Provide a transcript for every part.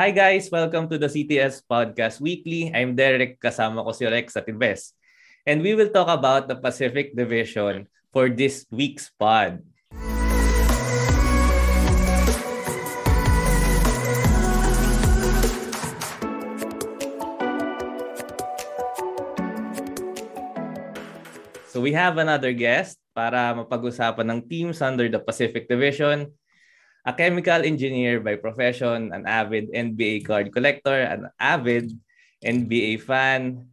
Hi guys, welcome to the CTS Podcast Weekly. I'm Derek, kasama ko si Rex at Invest. And we will talk about the Pacific Division for this week's pod. So we have another guest para mapag-usapan ng teams under the Pacific Division a chemical engineer by profession, an avid NBA card collector, an avid NBA fan,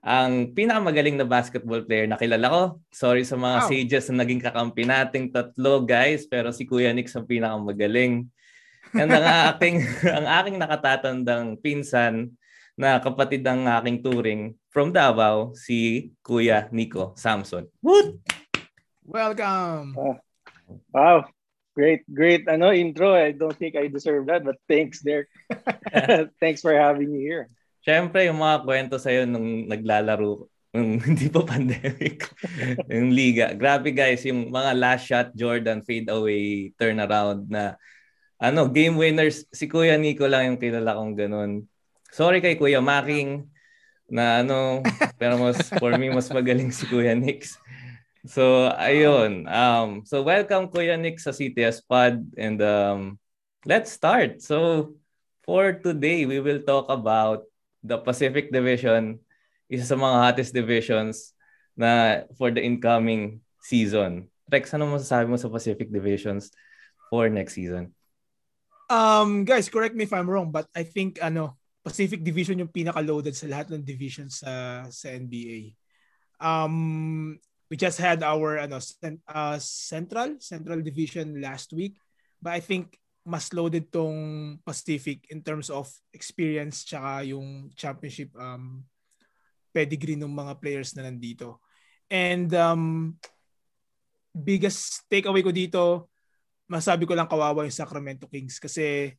ang pinakamagaling na basketball player na kilala ko. Sorry sa mga wow. sages na naging kakampi nating tatlo, guys, pero si Kuya Nick ang pinakamagaling. And ang aking, ang aking nakatatandang pinsan na kapatid ng aking touring from Davao, si Kuya Nico Samson. Woot! Welcome! Oh. Wow, Great, great ano intro. I don't think I deserve that, but thanks, Derek. thanks for having me here. Siyempre, yung mga kwento sa'yo nung naglalaro, nung hindi pa pandemic, yung liga. Grabe guys, yung mga last shot Jordan fade away turnaround na ano, game winners, si Kuya Nico lang yung kilala kong ganun. Sorry kay Kuya Making na ano, pero mas, for me, mas magaling si Kuya Nix. So, ayun. Um, so, welcome Kuya Nick sa CTS Pod and um, let's start. So, for today, we will talk about the Pacific Division, isa sa mga hottest divisions na for the incoming season. Rex, ano masasabi mo sa Pacific Divisions for next season? Um, guys, correct me if I'm wrong, but I think ano, Pacific Division yung pinaka-loaded sa lahat ng divisions sa sa NBA. Um, we just had our ano uh, central central division last week but I think mas loaded tong Pacific in terms of experience tsaka yung championship um pedigree ng mga players na nandito. And um biggest takeaway ko dito, masabi ko lang kawawa yung Sacramento Kings kasi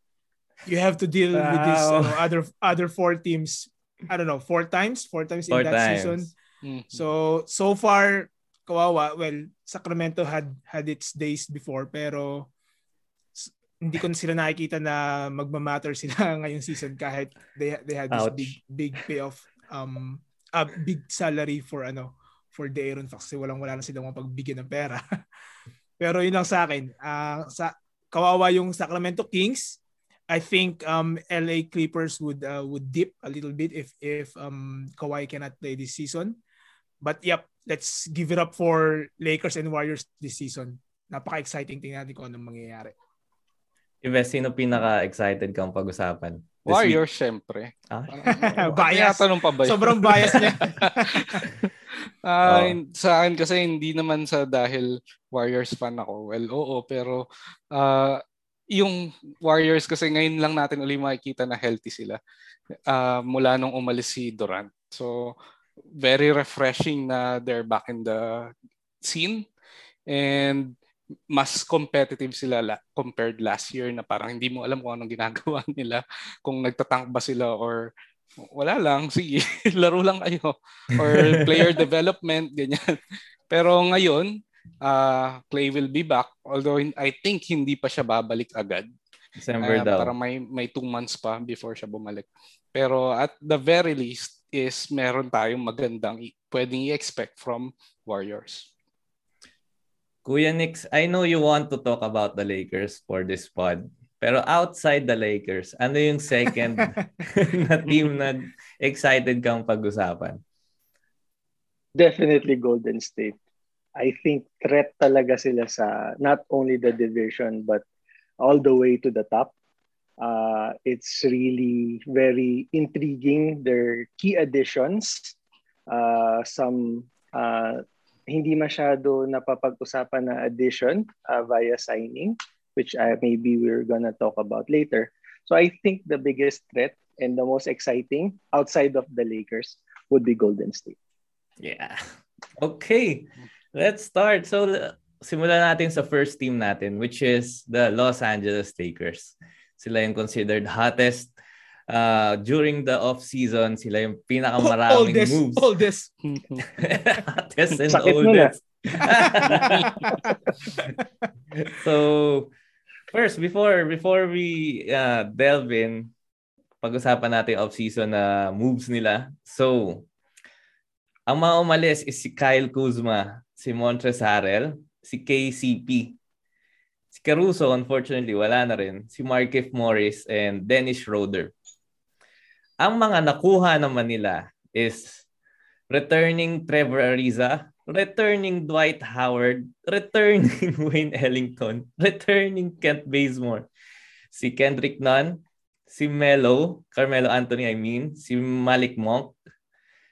you have to deal wow. with this uh, other other four teams I don't know, four times, four times four in that times. season. Mm-hmm. So so far kawawa, well, Sacramento had had its days before pero hindi ko sila nakikita na magma-matter sila ngayong season kahit they they had this Ouch. big big payoff um a big salary for ano for De'Aaron Fox kasi walang wala na silang mapagbigyan ng pera. Pero yun lang sa akin. Uh, sa kawawa yung Sacramento Kings. I think um LA Clippers would uh, would dip a little bit if if um Kawhi cannot play this season. But yep, let's give it up for Lakers and Warriors this season. Napaka-exciting tingnan natin kung anong mangyayari. Ibe, sino pinaka-excited kang pag-usapan? Warriors, syempre. Ah? bias. Tanong pa ba yun? Sobrang bias niya. uh, oh. Sa akin kasi hindi naman sa dahil Warriors fan ako. Well, oo, pero uh, yung Warriors kasi ngayon lang natin uli makikita na healthy sila uh, mula nung umalis si Durant. So, very refreshing na they're back in the scene. And mas competitive sila la- compared last year na parang hindi mo alam kung anong ginagawa nila kung nagtatank ba sila or wala lang sige laro lang kayo or player development ganyan. Pero ngayon uh, Clay will be back although I think hindi pa siya babalik agad. December uh, daw. para may may two months pa before siya bumalik. Pero at the very least is meron tayong magandang pwedeng i-expect from Warriors. Kuya Nix, I know you want to talk about the Lakers for this pod. Pero outside the Lakers, ano yung second na team na excited kang pag-usapan? Definitely Golden State. I think threat talaga sila sa not only the division but all the way to the top. Uh, it's really very intriguing. Their key additions, uh, some uh, hindi masyado napapag-usapan na addition uh, via signing, which uh, maybe we're gonna talk about later. So I think the biggest threat and the most exciting outside of the Lakers would be Golden State. Yeah. Okay. Let's start. So simulan natin sa first team natin which is the Los Angeles Lakers. Sila yung considered hottest uh, during the off-season. Sila yung pinakamaraming oldest, moves. Oldest. hottest and Sakit oldest. so, first, before before we uh, delve in, pag-usapan natin off-season na moves nila. So, ang mga umalis is si Kyle Kuzma, si Montres Harrell, si KCP. Si Caruso, unfortunately, wala na rin. Si Markif Morris and Dennis Schroeder. Ang mga nakuha naman nila is returning Trevor Ariza, returning Dwight Howard, returning Wayne Ellington, returning Kent Bazemore, si Kendrick Nunn, si Melo, Carmelo Anthony I mean, si Malik Monk.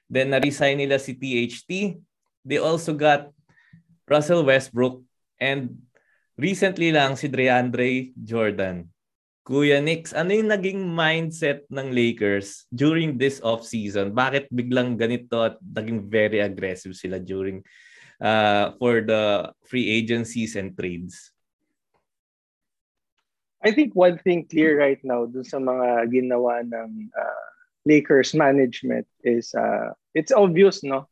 Then na-resign nila si THT. They also got Russell Westbrook and recently lang si DeAndre Jordan. Kuya Nix, ano yung naging mindset ng Lakers during this off-season? Bakit biglang ganito at naging very aggressive sila during uh, for the free agencies and trades? I think one thing clear right now dun sa mga ginawa ng uh, Lakers management is uh, it's obvious, no?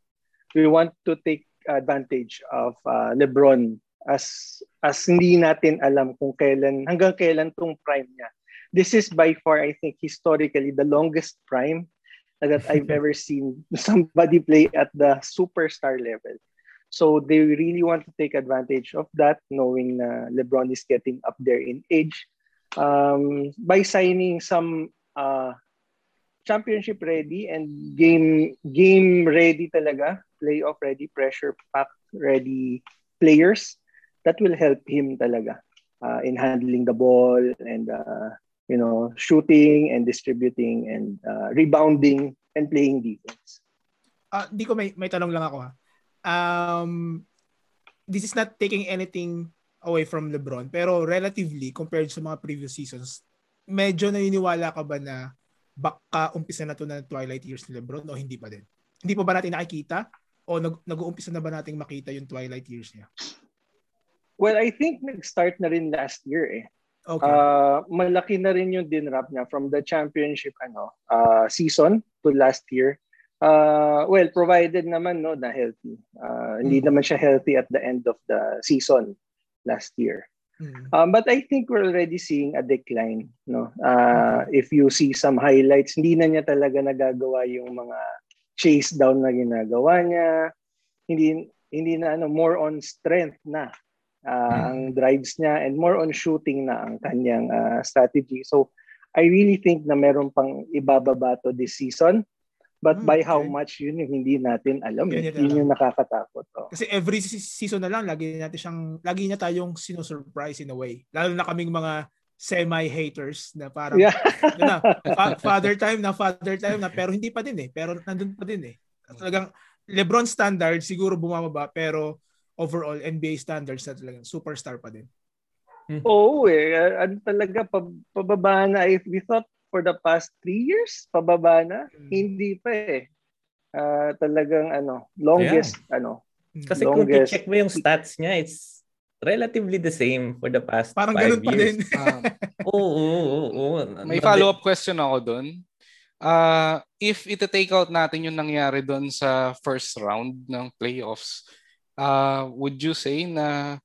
We want to take advantage of uh, LeBron as as hindi natin alam kung kailan hanggang kailan tong prime niya. This is by far I think historically the longest prime that I've ever seen somebody play at the superstar level. So they really want to take advantage of that knowing na LeBron is getting up there in age um, by signing some uh, championship ready and game game ready talaga, playoff ready, pressure pack ready players that will help him talaga uh, in handling the ball and uh, you know shooting and distributing and uh, rebounding and playing defense. Uh, di ko may may tanong lang ako ha. Um, this is not taking anything away from LeBron pero relatively compared sa mga previous seasons, medyo naniniwala ka ba na baka umpisa na to na twilight years ni LeBron o hindi pa din? Hindi pa ba natin nakikita o nag- nag-uumpisa na ba nating makita yung twilight years niya? Well, I think nag-start na rin last year eh. Okay. Uh, malaki na rin yung dinrap niya from the championship ano uh, season to last year. Uh, well, provided naman no na healthy. Uh, Hindi Mm. naman siya healthy at the end of the season last year. Mm. Um, but I think we're already seeing a decline. No, uh, if you see some highlights, hindi na niya talaga nagagawa yung mga chase down na ginagawa niya. Hindi hindi na ano more on strength na uh, ang drives niya and more on shooting na ang kanyang uh, strategy. So I really think na meron pang ibababa to this season. But Hmm, by how okay. much yun yung hindi natin alam. Yun eh. yung Yun alam. yung nakakatakot. Oh. Kasi every se- season na lang, lagi natin siyang, lagi niya tayong sinusurprise in a way. Lalo na kaming mga semi-haters na parang, Yeah. yun na, fa- father time na, father time na, pero hindi pa din eh. Pero nandun pa din eh. Talagang, Lebron standard, siguro bumababa, pero overall, NBA standards na talagang superstar pa din. Oo eh. Uh, Ano talaga, pab- pababa na. If we thought for the past three years, pababa na. Mm. Hindi pa eh. Ah, talagang ano, longest, ano. Kasi kung Longest. i-check mo yung stats niya, it's relatively the same for the past Parang five ganun pa years. din. Ah, Oo, oo, oo, oo. may follow-up question ako doon. Uh, if ita-take out natin yung nangyari doon sa first round ng playoffs, uh, would you say na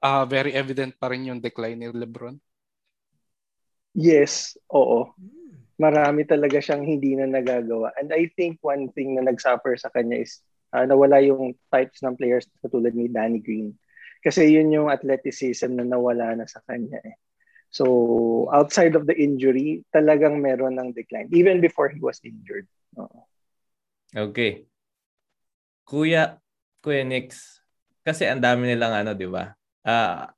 uh, very evident pa rin yung decline ni LeBron? Yes, oo. Hmm. Marami talaga siyang hindi na nagagawa. And I think one thing na nagsuffer sa kanya is ah, nawala yung types ng players katulad ni Danny Green. Kasi yun yung athleticism na nawala na sa kanya eh. So, outside of the injury, talagang meron ng decline. Even before he was injured. Oo. Okay. Kuya, Kuya Nix, kasi ang dami nilang ano, di ba? Ah,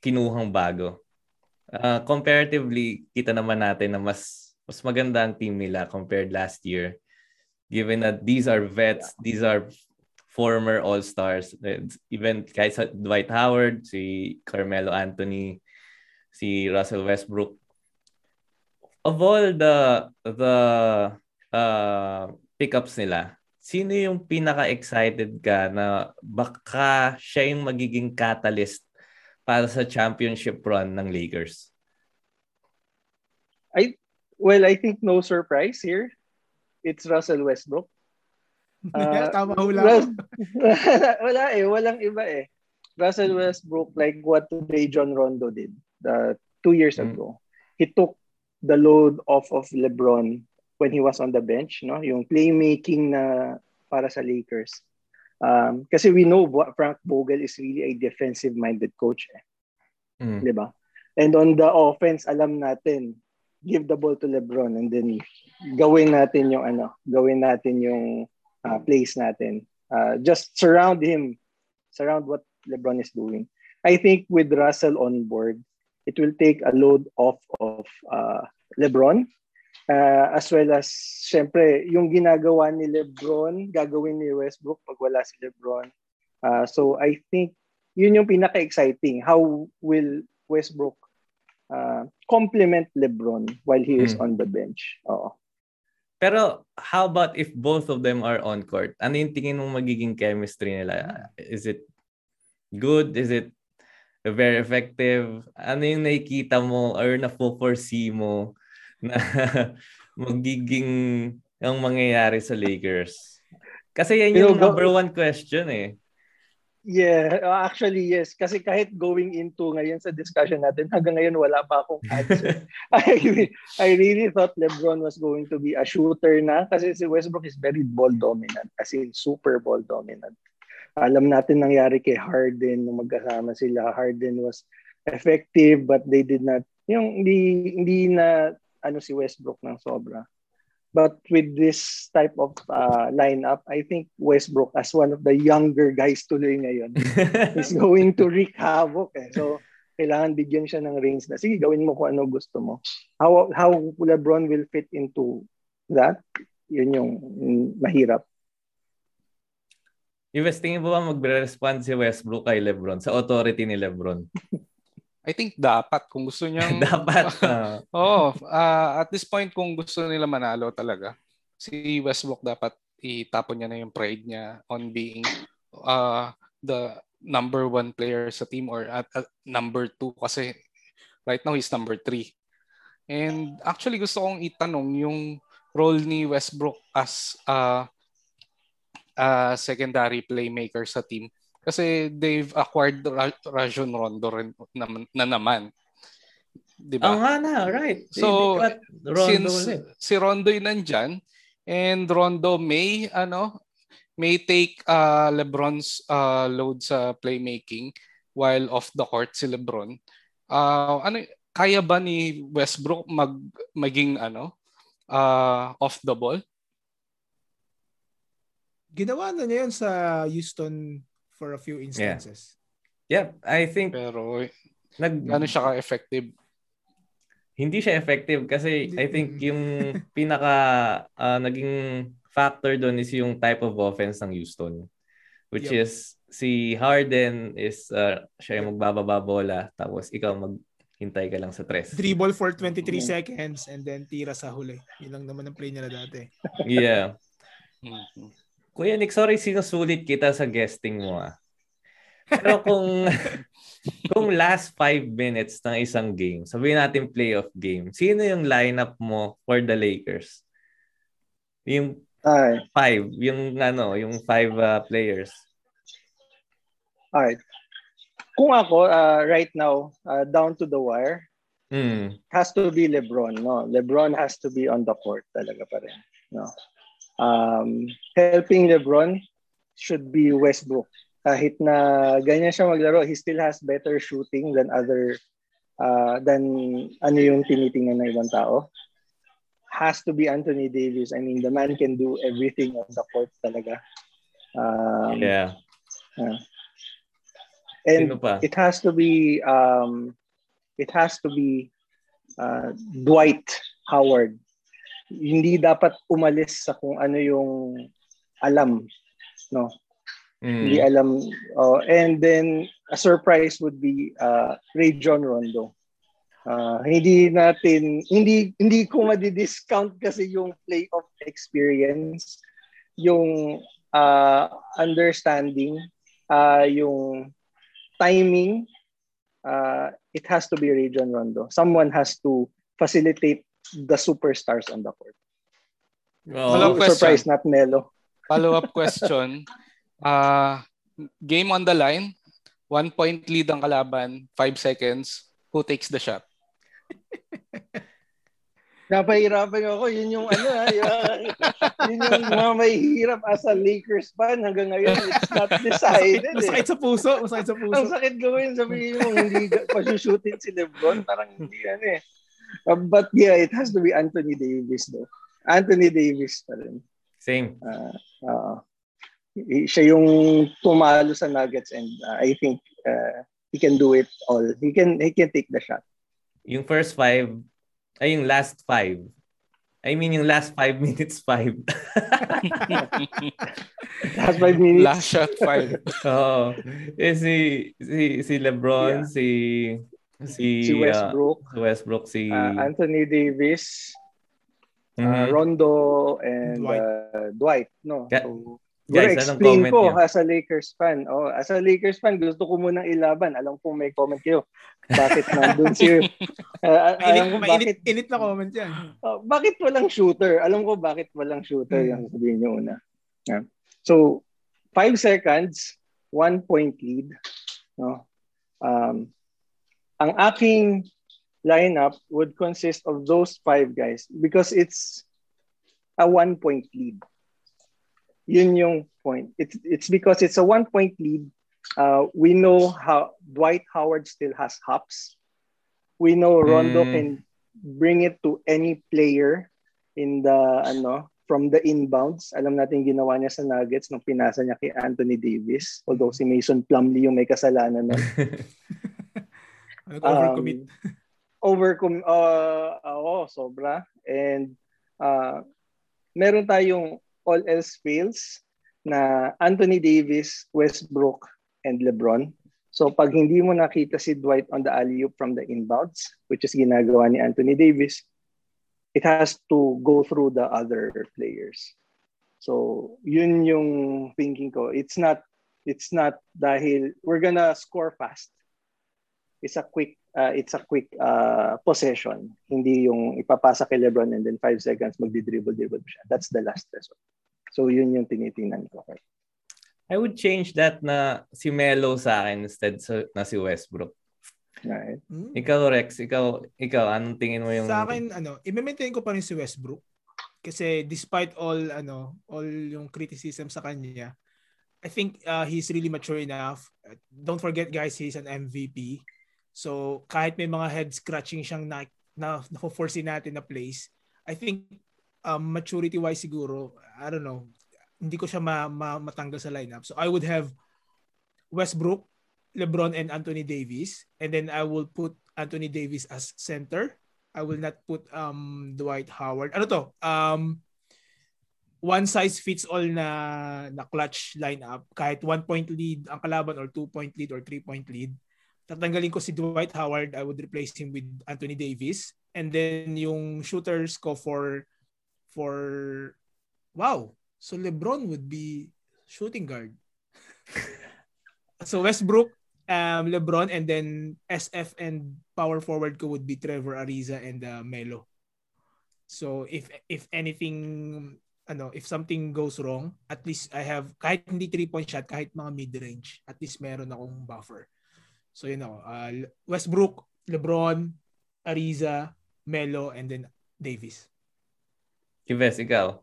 kinuhang bago. Ah, comparatively, kita naman natin na mas mas maganda ang team nila compared last year. Given that these are vets, these are former all-stars. Even sa Dwight Howard, si Carmelo Anthony, si Russell Westbrook. Of all the the uh, pickups nila, sino yung pinaka-excited ka na baka siya yung magiging catalyst para sa championship run ng Lakers? Well, I think no surprise here. It's Russell Westbrook. Ah, Tama hula ko. wala eh, walang iba eh. Russell Westbrook like what Ray John Rondo did uh, two years Mm. ago. He took the load off of LeBron when he was on the bench, no? Yung playmaking na para sa Lakers. Um, kasi we know Frank Vogel is really a defensive-minded coach. Eh. Mm. Di ba? And on the offense, alam natin, give the ball to LeBron and then gawin natin yung ano, gawin natin yung uh, plays natin. Uh, just surround him, surround what LeBron is doing. I think with Russell on board, it will take a load off of uh, LeBron uh, as well as syempre yung ginagawa ni LeBron gagawin ni Westbrook pag wala si LeBron. Uh, so I think yun yung pinaka-exciting. How will Westbrook uh, complement LeBron while he is hmm. on the bench? Oo. Pero how about if both of them are on court? Ano yung tingin mong magiging chemistry nila? Is it good? Is it very effective? Ano yung nakikita mo or na-foresee mo na magiging ang mangyayari sa Lakers? Kasi yan yung number one question eh. Yeah, uh, actually yes. Kasi kahit going into ngayon sa discussion natin, hanggang ngayon wala pa akong answer. I, I really thought LeBron was going to be a shooter na kasi si Westbrook is very ball dominant. As in, super ball dominant. Alam natin nangyari kay Harden nung magkasama sila. Harden was effective but they did not, yung hindi, hindi na ano si Westbrook ng sobra. But with this type of uh, lineup, I think Westbrook as one of the younger guys tuloy ngayon is going to wreak havoc. Eh. So, kailangan bigyan siya ng range na, sige, gawin mo kung ano gusto mo. How, how LeBron will fit into that, yun yung mahirap. Ives, tingin mo ba magre-respond si Westbrook kay LeBron sa authority ni LeBron? I think dapat kung gusto niya dapat. Uh... Oo, uh, at this point kung gusto nila manalo talaga, si Westbrook dapat itapon niya na yung pride niya on being uh, the number one player sa team or at, at number two kasi right now he's number three. And actually gusto kong itanong yung role ni Westbrook as uh, uh, secondary playmaker sa team kasi they've acquired Rajon Rondo rin na, na naman. Di ba? Oh, nga na, right. So, Rondo since ulit. si Rondo yung nandyan, and Rondo may, ano, may take uh, LeBron's uh, load sa playmaking while off the court si LeBron. Uh, ano, kaya ba ni Westbrook mag maging ano uh, off the ball? Ginawa na niya yun sa Houston for a few instances. Yeah, yeah I think pero nag ano siya ka-effective? Hindi siya effective kasi I think yung pinaka uh, naging factor doon is yung type of offense ng Houston which yep. is si Harden is uh, siya yung magbababa bola tapos ikaw maghintay ka lang sa tres. Dribble for 23 mm-hmm. seconds and then tira sa huli. Yun lang naman ang play niya dati. yeah. Kuya Nick, sorry sinusulit kita sa guesting mo ah. Pero kung kung last five minutes ng isang game, sabihin natin playoff game, sino yung lineup mo for the Lakers? Yung Ay. five, yung ano, yung five uh, players. Alright. Kung ako, uh, right now, uh, down to the wire, mm. has to be LeBron. No? LeBron has to be on the court talaga pa rin. No? Um, helping LeBron should be Westbrook. Kahit na ganyan siya maglaro, he still has better shooting than other uh, than ano yung tinitingnan ng ibang tao. Has to be Anthony Davis. I mean, the man can do everything on the court talaga. Um, yeah. Uh, and it has to be um, it has to be uh, Dwight Howard hindi dapat umalis sa kung ano yung alam no? Mm. hindi alam oh, and then a surprise would be uh, Ray John Rondo. Uh, hindi natin hindi hindi ko madi-discount kasi yung play of experience yung uh, understanding uh, yung timing uh, it has to be Ray John Rondo. Someone has to facilitate the superstars on the court. Well, so, surprise, not Melo. Follow-up question. Uh, game on the line. One point lead ang kalaban. Five seconds. Who takes the shot? Napahirapan ako. Yun yung ano, ha, yung, yun yung mga may hirap as a Lakers fan hanggang ngayon. It's not decided. Masakit eh. sa puso. Masakit sa puso. Ang sakit gawin. Sabihin mo, hindi pa-shootin si Lebron. Parang hindi ano eh. Uh, but yeah, it has to be Anthony Davis though. Anthony Davis pa rin. Same. Uh, uh, siya yung tumalo sa Nuggets and uh, I think uh, he can do it all. He can he can take the shot. Yung first five, ay yung last five. I mean yung last five minutes five. last five minutes. Last shot five. Oo. eh, si, si, si Lebron, Yeah. si si, si Westbrook, uh, si Westbrook, si uh, Anthony Davis, uh, Mhm. Rondo, and Dwight. uh, Dwight. No. Ga- So, Guys, explain comment ko niyo? as a Lakers fan. Oh, as a Lakers fan, gusto ko munang ilaban. Alam kong may comment kayo. Bakit nandun si... Uh, alam ko bakit, init na comment yan. oh, bakit walang shooter? Alam ko bakit walang shooter Hmm. yung sabihin niyo una. Yeah. So, five seconds, one point lead. No? Um, ang aking lineup would consist of those five guys because it's a one point lead. Yun yung point. It's it's because it's a one point lead. Uh, we know how Dwight Howard still has hops. We know Rondo Mm. can bring it to any player in the ano from the inbounds. Alam natin ginawa niya sa Nuggets nung pinasa niya kay Anthony Davis. Although si Mason Plumlee yung may kasalanan nun. Nag-overcommit. Um, overcom uh, oo, sobra. And uh, meron tayong all else fails na Anthony Davis, Westbrook, and LeBron. So pag hindi mo nakita si Dwight on the alley-oop from the inbounds, which is ginagawa ni Anthony Davis, it has to go through the other players. So yun yung thinking ko. It's not it's not dahil we're gonna score fast. It's a quick uh, it's a quick uh, possession. Hindi yung ipapasa kay LeBron and then 5 seconds magdi-dribble dribble siya. That's the last resort. So yun yung tinitingnan ko. I would change that na si Melo sa akin instead sa, na si Westbrook. Right. Hmm. Ikaw, Rex, ikaw, ikaw, anong tingin mo yung... Sa akin, ano, i-maintain ko pa rin si Westbrook. Kasi despite all, ano, all yung criticism sa kanya, I think uh, he's really mature enough. Don't forget guys, he's an MVP. So kahit may mga head scratching siyang na, na, na-foresee natin na place, I think um, maturity-wise siguro, I don't know, hindi ko siya ma, ma, matanggal sa lineup. So I would have Westbrook, LeBron, and Anthony Davis. And then I will put Anthony Davis as center. I will not put um Dwight Howard. Ano to? Um one size fits all na na clutch lineup. Kahit one point lead ang kalaban or two point lead or three point lead. Tatanggalin ko si Dwight Howard. I would replace him with Anthony Davis. And then yung shooters ko for for wow. So LeBron would be shooting guard. so Westbrook, um, LeBron, and then SF and power forward ko would be Trevor Ariza and uh, Melo. So if if anything ano, if something goes wrong, at least I have kahit hindi three point shot, kahit mga mid-range, at least meron akong buffer. So you know, uh, Westbrook, LeBron, Ariza, Melo, and then Davis. Kives, ikaw.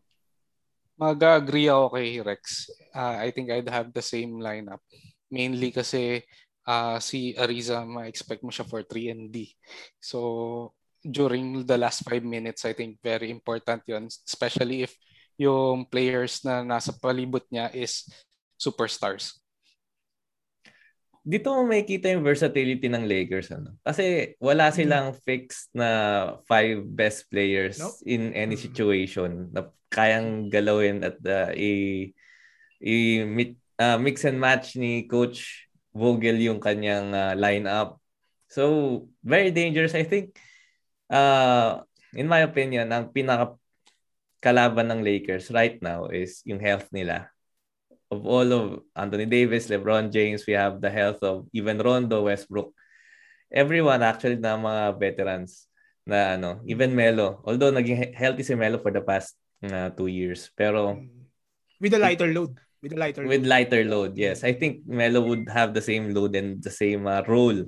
Mag-agree ako kay Rex. Uh, I think I'd have the same lineup. Mainly kasi uh, si Ariza, ma-expect mo siya for 3 and D. So, during the last 5 minutes, I think very important yon Especially if yung players na nasa palibot niya is superstars. Dito mo makikita yung versatility ng Lakers. Ano? Kasi wala silang fixed na five best players Nope. in any situation na kayang galawin at uh, i, i uh, mix and match ni Coach Vogel yung kanyang uh, lineup. So, very dangerous. I think, uh, in my opinion, ang pinaka kalaban ng Lakers right now is yung health nila of all of Anthony Davis, LeBron James, we have the health of even Rondo, Westbrook. Everyone actually na mga veterans na ano, even Melo. Although naging he- healthy si Melo for the past uh, two years. Pero With a lighter load. With a lighter with load. lighter load, yes. I think Melo would have the same load and the same uh, role,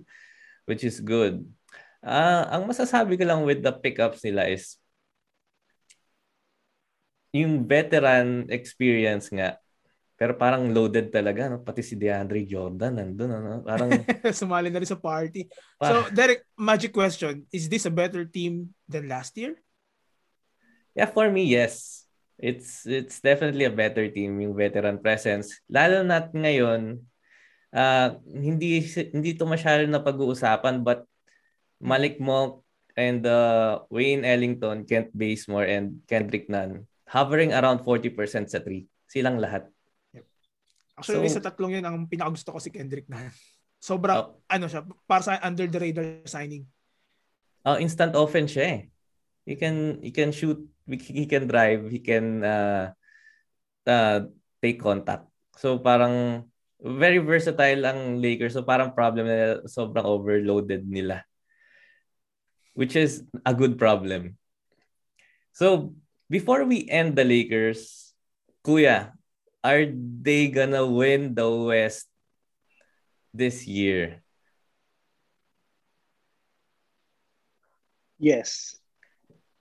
which is good. Ah, ang masasabi ko lang with the pickups nila is yung veteran experience nga, pero parang loaded talaga, no? Pati si DeAndre Jordan nandun, ano? Parang... Sumali na rin sa party. So, Derek, magic question. Is this a better team than last year? Yeah, for me, yes. It's it's definitely a better team, yung veteran presence. Lalo na ngayon, uh, hindi hindi to masyado na pag-uusapan but Malik Monk and uh, Wayne Ellington, Kent Bazemore, and Kendrick Nunn hovering around 40% sa 3. Silang lahat. Actually, so, sa tatlong yun, ang pinakagusto ko si Kendrick na. Sobra, oh. ano siya, para sa under the radar signing. Oh, instant offense siya eh. He can, he can shoot, he can drive, he can uh, uh, take contact. So parang very versatile ang Lakers. So parang problem na sobrang overloaded nila. Which is a good problem. So before we end the Lakers, Kuya, are they gonna win the West this year? Yes.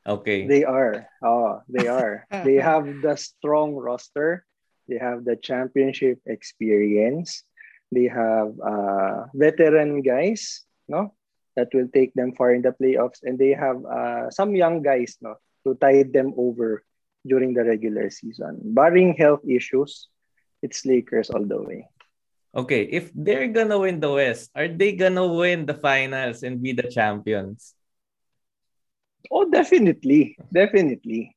Okay. They are. Oh, they are. they have the strong roster. They have the championship experience. They have uh, veteran guys, no, that will take them far in the playoffs, and they have uh, some young guys, no, to tide them over during the regular season. Barring health issues, it's Lakers all the way. Okay, if they're gonna win the West, are they gonna win the finals and be the champions? Oh, definitely. Definitely.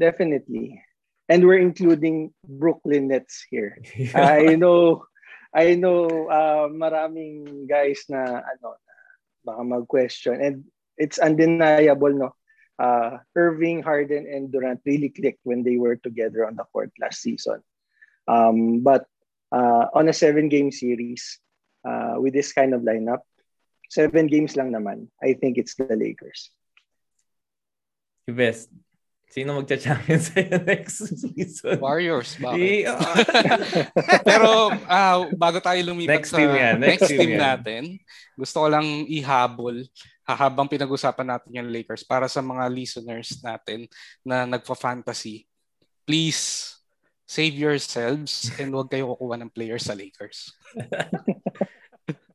Definitely. And we're including Brooklyn Nets here. I know I know uh, maraming guys na ano baka mag-question and it's undeniable no uh, Irving, Harden, and Durant really clicked when they were together on the court last season. Um, but uh, on a seven-game series uh, with this kind of lineup, seven games lang naman, I think it's the Lakers. Best. Sino magcha-champion sa next season? Warriors, bakit? Yeah. Pero uh, bago tayo lumipat next sa team yan. Next, next team, team natin, gusto ko lang ihabol habang pinag-usapan natin yung Lakers para sa mga listeners natin na nagpa-fantasy, please save yourselves and huwag kayo kukuha ng players sa Lakers.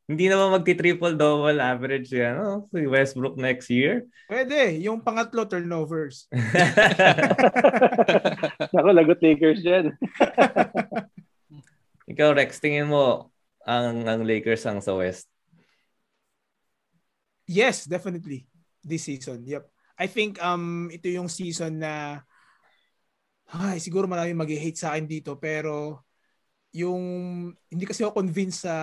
Hindi naman magti-triple-double average yan, no? Si Westbrook next year. Pwede. Yung pangatlo, turnovers. Naku, lagot Lakers dyan. Ikaw, Rex, tingin mo ang, ang Lakers ang sa West? Yes, definitely. This season. Yep. I think um ito yung season na ay siguro marami mag-hate sa akin dito pero yung hindi kasi ako convinced sa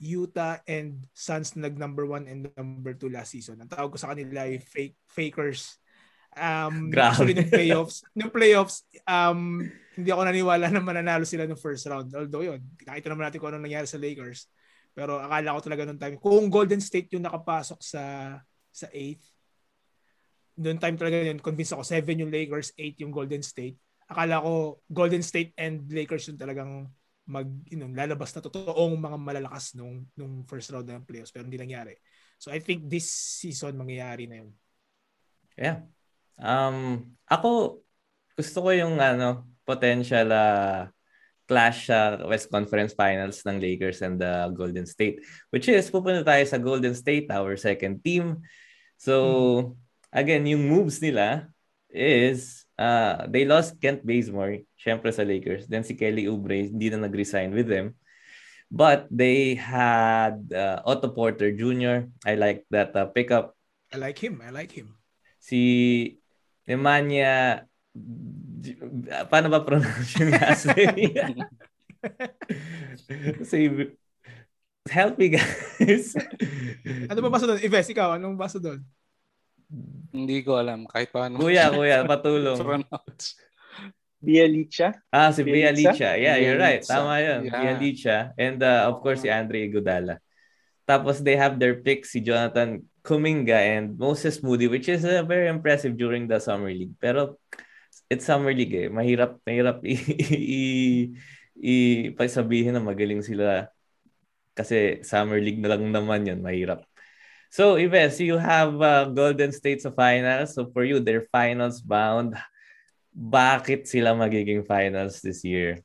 Utah and Suns nag number one and number two last season. Ang tawag ko sa kanila ay fake fakers. Um, Grabe. Actually, playoffs, nung playoffs, um, hindi ako naniwala na mananalo sila ng first round. Although yun, nakita naman natin kung ano nangyari sa Lakers. Pero akala ko talaga noong time, kung Golden State yung nakapasok sa sa 8th, noong time talaga yun, convinced ako, 7 yung Lakers, 8 yung Golden State. Akala ko Golden State and Lakers yung talagang mag you know, lalabas na totoong mga malalakas nung nung first round ng playoffs pero hindi nangyari. So I think this season mangyayari na yun. Yeah. Um ako gusto ko yung ano potential uh, clash sa uh, West Conference Finals ng Lakers and the uh, Golden State. Which is, pupunta tayo sa Golden State, our second team. So, hmm. again, yung moves nila is uh, they lost Kent Bazemore, syempre sa Lakers. Then si Kelly Oubre, hindi na nag-resign with them. But they had uh, Otto Porter Jr. I like that uh, pickup. I like him. I like him. Si Nemanja paano ba pronounce yung last name? Say, help me guys. ano ba basa doon? Ives, ikaw, anong basa doon? Hindi ko alam. Kahit paano. Kuya, kuya, patulong. Bialicha. Ah, si Bialicha. Yeah, you're right. Tama yun. Yeah. Bialicha. And uh, of course, si Andre Iguodala. Tapos they have their pick, si Jonathan Kuminga and Moses Moody, which is uh, very impressive during the Summer League. Pero it's summer league eh. Mahirap, mahirap i, i, i, na magaling sila kasi summer league na lang naman yun. Mahirap. So, Ives, you have uh, Golden State sa finals. So, for you, they're finals bound. bakit sila magiging finals this year?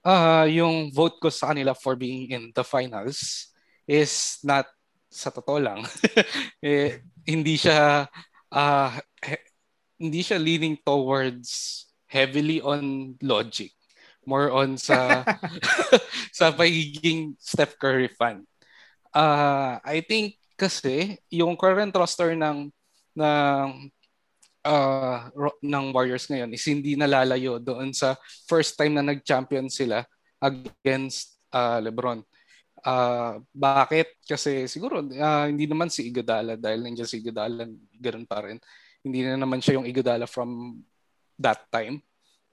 Uh, yung vote ko sa kanila for being in the finals is not sa totoo lang. eh, hindi siya uh, he- hindi siya leaning towards heavily on logic. More on sa sa pagiging Steph Curry fan. Uh, I think kasi yung current roster ng ng uh, ng Warriors ngayon is hindi nalalayo doon sa first time na nag-champion sila against uh, LeBron. Uh, bakit? Kasi siguro uh, hindi naman si Iguodala dahil nandiyan si Iguodala, ganoon pa rin. Hindi na naman siya yung Iguodala from that time.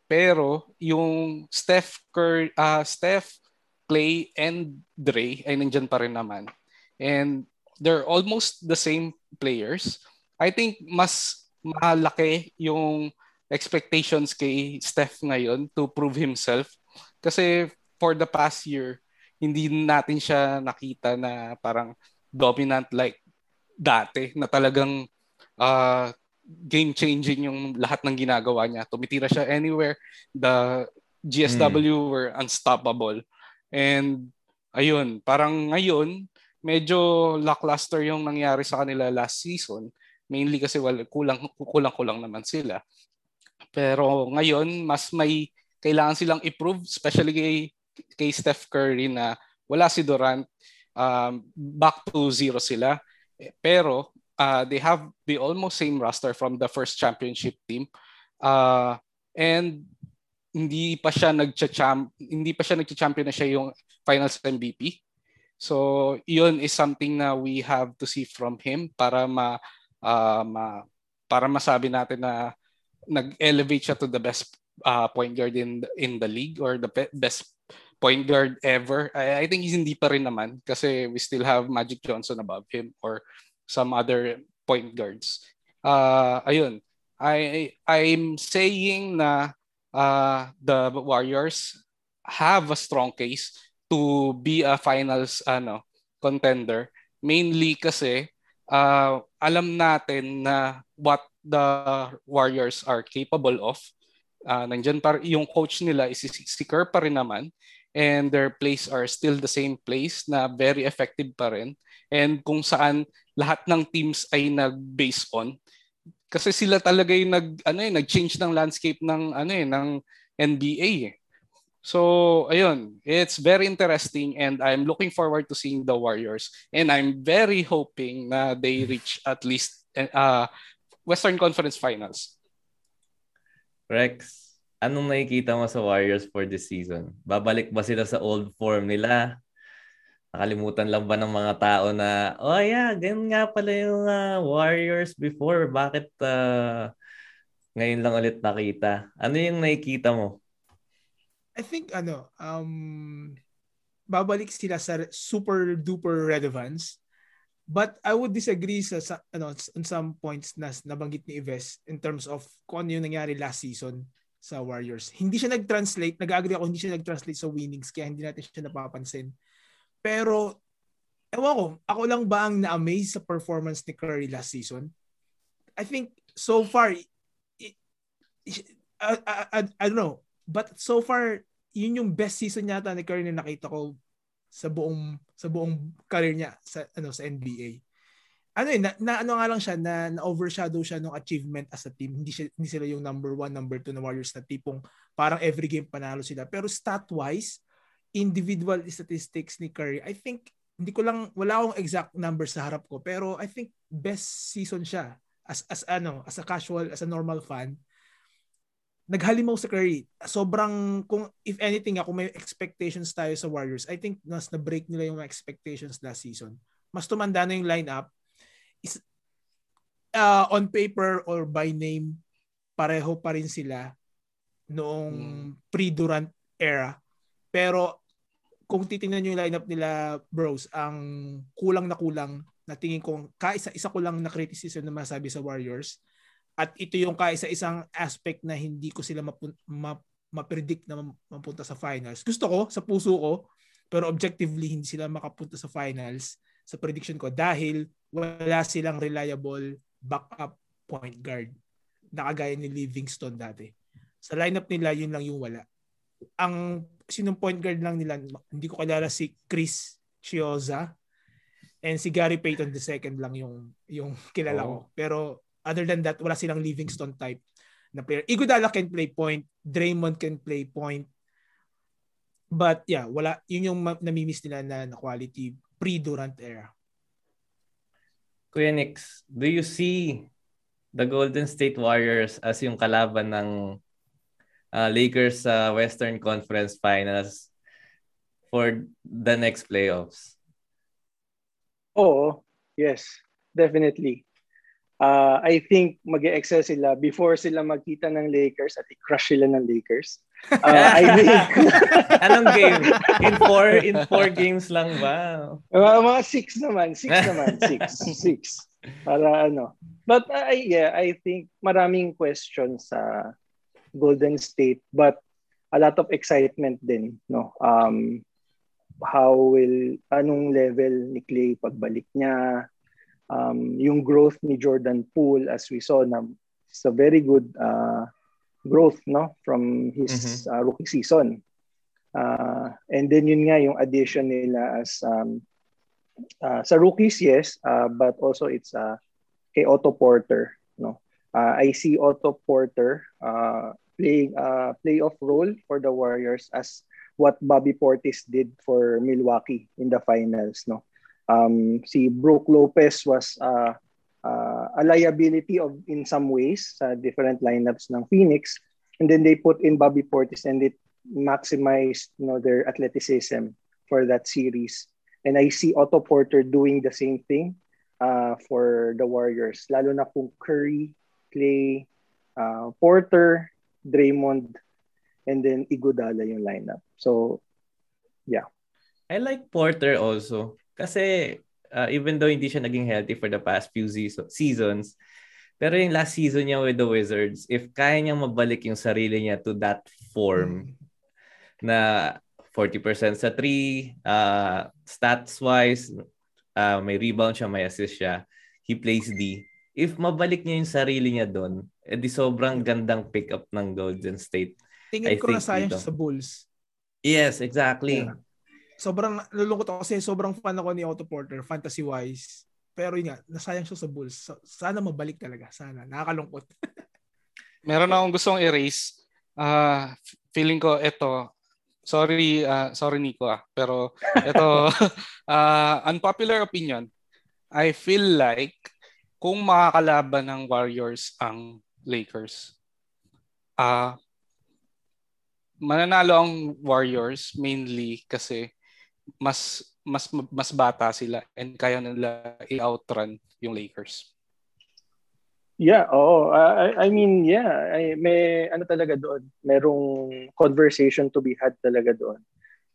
Pero yung Steph Curry, uh, Steph, Clay, and Dre ay nandiyan pa rin naman. And they're almost the same players. I think mas malaki yung expectations kay Steph ngayon to prove himself. Kasi for the past year, hindi natin siya nakita na parang dominant like dati na talagang uh, game-changing yung lahat ng ginagawa niya. Tumitira siya anywhere. The GSW mm. were unstoppable. And ayun, parang ngayon, medyo lackluster yung nangyari sa kanila last season. Mainly kasi wala, kulang, kulang-kulang naman sila. Pero ngayon, mas may kailangan silang improve, especially kay, kay Steph Curry na wala si Durant, um, back to zero sila. Pero uh, they have the almost same roster from the first championship team. Uh, and hindi pa siya nagcha-champ hindi pa siya nagcha-champion na siya yung finals MVP. So, yun is something na we have to see from him para ma uh, ma, para masabi natin na nag-elevate siya to the best uh, point guard in in the league or the best point guard ever. I, I think he's hindi pa rin naman kasi we still have Magic Johnson above him or some other point guards. Uh, ayun. I I'm saying na uh, the Warriors have a strong case to be a finals ano contender mainly kasi uh, alam natin na what the Warriors are capable of. Uh, nandyan pa yung coach nila is si Kerr pa rin naman and their plays are still the same place na very effective pa rin and kung saan lahat ng teams ay nag-base on kasi sila talaga yung nag ano eh nag-change ng landscape ng ano eh ng NBA eh. So, ayun, it's very interesting and I'm looking forward to seeing the Warriors and I'm very hoping na they reach at least uh, Western Conference Finals. Rex, anong nakikita mo sa Warriors for this season? Babalik ba sila sa old form nila? Nakalimutan lang ba ng mga tao na, oh yeah, ganyan nga pala yung uh, Warriors before. Bakit uh, ngayon lang ulit nakita? Ano yung nakikita mo? I think ano, um, babalik sila sa super duper relevance. But I would disagree sa, sa ano on some points na nabanggit ni Ives in terms of kung ano yung nangyari last season sa Warriors. Hindi siya nag-translate, nag-agree ako, hindi siya nag-translate sa winnings kaya hindi natin siya napapansin. Pero ewan ko, ako lang ba ang na-amaze sa performance ni Curry last season? I think so far I, I, I, I don't know, but so far yun yung best season yata ni Curry na nakita ko sa buong sa buong career niya sa ano sa NBA. Ano eh, na, na ano nga lang siya na, na overshadow siya ng achievement as a team. Hindi siya hindi sila yung number one, number two na Warriors na tipong parang every game panalo sila. Pero stat-wise, individual statistics ni Curry, I think hindi ko lang wala akong exact number sa harap ko, pero I think best season siya as as ano, as a casual, as a normal fan naghalimaw sa Curry. Sobrang, kung if anything, ako may expectations tayo sa Warriors, I think mas na-break nila yung expectations last season. Mas tumanda na yung lineup. Uh, on paper or by name, pareho pa rin sila noong hmm. pre-Durant era. Pero kung titingnan nyo yung lineup nila, bros, ang kulang na kulang na tingin ko, kaisa-isa ko lang na criticism na masabi sa Warriors, at ito yung kaisa-isang aspect na hindi ko sila mapun- ma- ma-predict na mapunta sa finals. Gusto ko, sa puso ko, pero objectively hindi sila makapunta sa finals sa prediction ko dahil wala silang reliable backup point guard. Nakagaya ni Livingston dati. Sa lineup nila, yun lang yung wala. Ang sinong point guard lang nila, hindi ko kilala si Chris Chioza and si Gary Payton the second lang yung yung kilala oh. ko. Pero other than that, wala silang Livingston type na player. Iguodala can play point, Draymond can play point. But yeah, wala yun yung namimiss nila na, na quality pre-Durant era. Kuya do you see the Golden State Warriors as yung kalaban ng uh, Lakers sa uh, Western Conference Finals for the next playoffs? Oo, yes, definitely. Uh, I think mag excel sila before sila magkita ng Lakers at i-crush sila ng Lakers. Uh, I think... Anong game? In four, in four games lang ba? Mga, mga six naman. Six naman. Six. six. Para ano. But uh, yeah, I think maraming questions sa Golden State but a lot of excitement din. No? Um, how will, anong level ni Clay pagbalik niya? Um, yung growth ni Jordan Poole as we saw na it's a very good uh, growth no from his mm-hmm. uh, rookie season. Uh, and then yun nga yung addition nila as um, uh, sa rookies yes, uh, but also it's uh, kay Otto Porter no. Uh, I see Otto Porter uh, playing a uh, playoff role for the Warriors as what Bobby Portis did for Milwaukee in the finals no. Um, si Brook Lopez was uh, uh, a liability of in some ways sa different lineups ng Phoenix and then they put in Bobby Portis and it maximized you know their athleticism for that series and I see Otto Porter doing the same thing uh, for the Warriors lalo na kung Curry, Clay, uh, Porter, Draymond and then Iguodala yung lineup. So yeah. I like Porter also kasi uh, even though hindi siya naging healthy for the past few seasons, pero yung last season niya with the Wizards, if kaya niya mabalik yung sarili niya to that form na 40% sa 3, uh, stats-wise, uh, may rebound siya, may assist siya, he plays D. If mabalik niya yung sarili niya doon, edi sobrang gandang pick-up ng Golden State. Tingin I ko na sayang sa Bulls. Yes, exactly. Yeah sobrang nalulungkot ako kasi sobrang fan ako ni Otto Porter, fantasy-wise. Pero yun nga, nasayang siya sa Bulls. Sana mabalik talaga. Sana. Nakakalungkot. Meron akong gustong erase. Uh, feeling ko ito, sorry, uh, sorry Nico ah, pero ito, uh, unpopular opinion. I feel like kung makakalaban ng Warriors ang Lakers, uh, mananalo ang Warriors mainly kasi mas mas mas bata sila and kaya nila i-outrun yung Lakers. Yeah, oh, uh, I, I mean, yeah, I, may ano talaga doon. Merong conversation to be had talaga doon.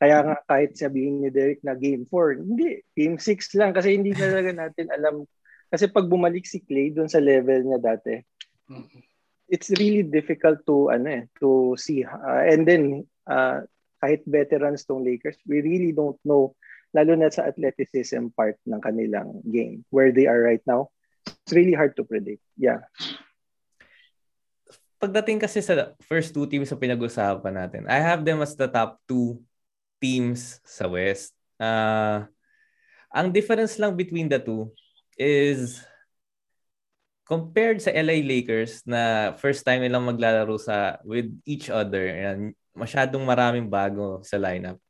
Kaya nga kahit sabihin ni Derek na game 4, hindi, game 6 lang kasi hindi talaga natin alam. Kasi pag bumalik si Clay doon sa level niya dati, it's really difficult to ano eh, to see. Uh, and then uh, kahit veterans tong Lakers, we really don't know, lalo na sa athleticism part ng kanilang game, where they are right now. It's really hard to predict. Yeah. Pagdating kasi sa first two teams sa pinag-usapan natin, I have them as the top two teams sa West. Uh, ang difference lang between the two is compared sa LA Lakers na first time nilang maglalaro sa with each other and masyadong maraming bago sa lineup.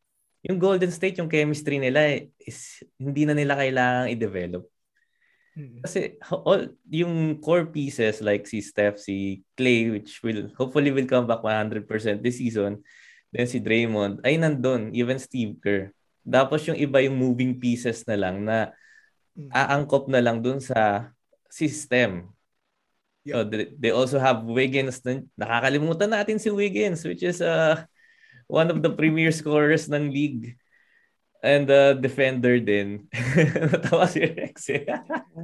Yung Golden State, yung chemistry nila is hindi na nila kailangang i-develop. Kasi all yung core pieces like si Steph, si Clay which will hopefully will come back 100% this season. Then si Draymond ay nandun, even Steve Kerr. Tapos yung iba yung moving pieces na lang na aangkop na lang dun sa system. Yep. So they, they also have Wiggins. Nakakalimutan natin si Wiggins which is uh, one of the premier scorers ng league. And uh, defender din. Natawa si Rex eh.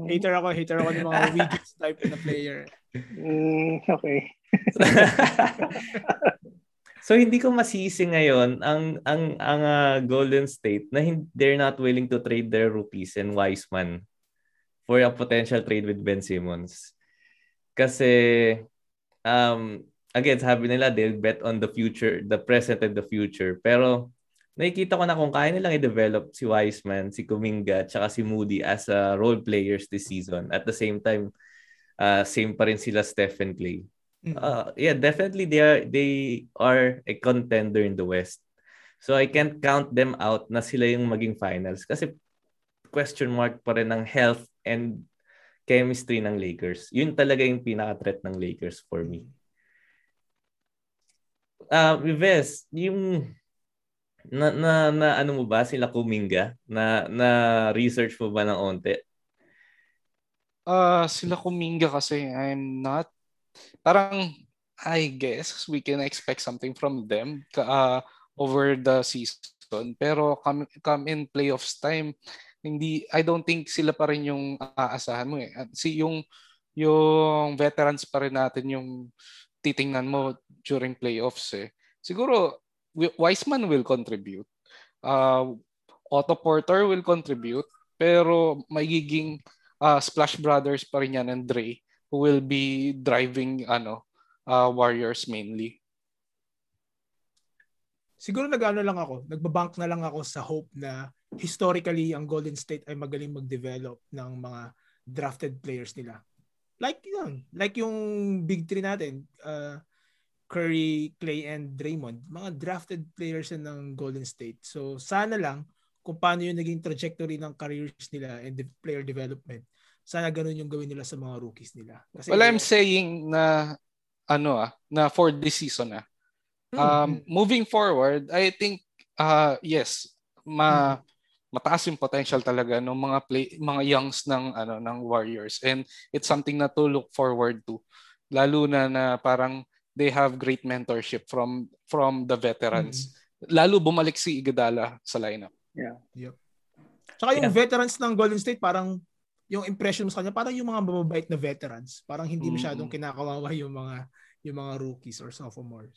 hater ako, hater ako ng mga Wiggins type na player. Mm, okay. so hindi ko masisi ngayon ang ang ang uh, Golden State na they're not willing to trade their rupees and Wiseman for a potential trade with Ben Simmons. Kasi um again, sabi nila they'll bet on the future, the present and the future. Pero nakikita ko na kung kaya nilang i-develop si Wiseman, si Kuminga, tsaka si Moody as uh, role players this season. At the same time, uh, same pa rin sila Stephen Clay. Uh, yeah, definitely they are they are a contender in the West. So I can't count them out na sila yung maging finals kasi question mark pa rin ng health and chemistry ng Lakers. Yun talaga yung pinaka-threat ng Lakers for me. Uh, Vives, yung na, na, na ano mo ba sila Kuminga? Na na research mo ba ng onte? Uh, sila Kuminga kasi I'm not parang I guess we can expect something from them uh, over the season pero come, come in playoffs time hindi I don't think sila pa rin yung aasahan mo eh. Si yung yung veterans pa rin natin yung titingnan mo during playoffs eh. Siguro Wiseman will contribute. Uh, Otto Porter will contribute. Pero magiging uh, Splash Brothers pa rin yan and Dre who will be driving ano uh, Warriors mainly. Siguro nagano lang ako, nagbabank na lang ako sa hope na historically ang Golden State ay magaling mag-develop ng mga drafted players nila. Like yun, like yung big three natin, uh, Curry, Clay, and Draymond, mga drafted players ng Golden State. So sana lang kung paano yung naging trajectory ng careers nila and the player development. Sana ganun yung gawin nila sa mga rookies nila. Kasi well, I'm saying na ano ah, na for this season ah. Um, mm-hmm. moving forward, I think uh, yes, ma mm-hmm. Mataas yung potential talaga ng mga play mga youngs ng ano ng Warriors and it's something na to look forward to. Lalo na na parang they have great mentorship from from the veterans. Mm-hmm. Lalo bumalik si Iguodala sa lineup. Yeah. Yep. Tsaka yung yeah. veterans ng Golden State parang yung impression mo sa kanya parang yung mga mababait na veterans, parang hindi masyadong mm-hmm. kinakawawa yung mga yung mga rookies or sophomores.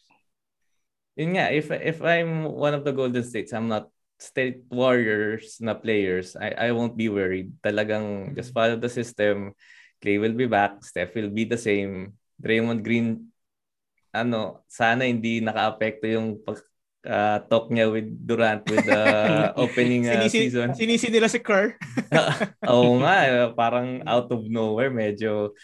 Yun nga, if if I'm one of the Golden States, I'm not State Warriors na players, I I won't be worried. Talagang mm-hmm. just follow the system. Clay will be back, Steph will be the same. Draymond Green ano, sana hindi naka-apekto yung pag uh, talk niya with Durant with the opening uh, sinisi, season. Sinisi nila si Kerr. Oo nga, eh, parang out of nowhere medyo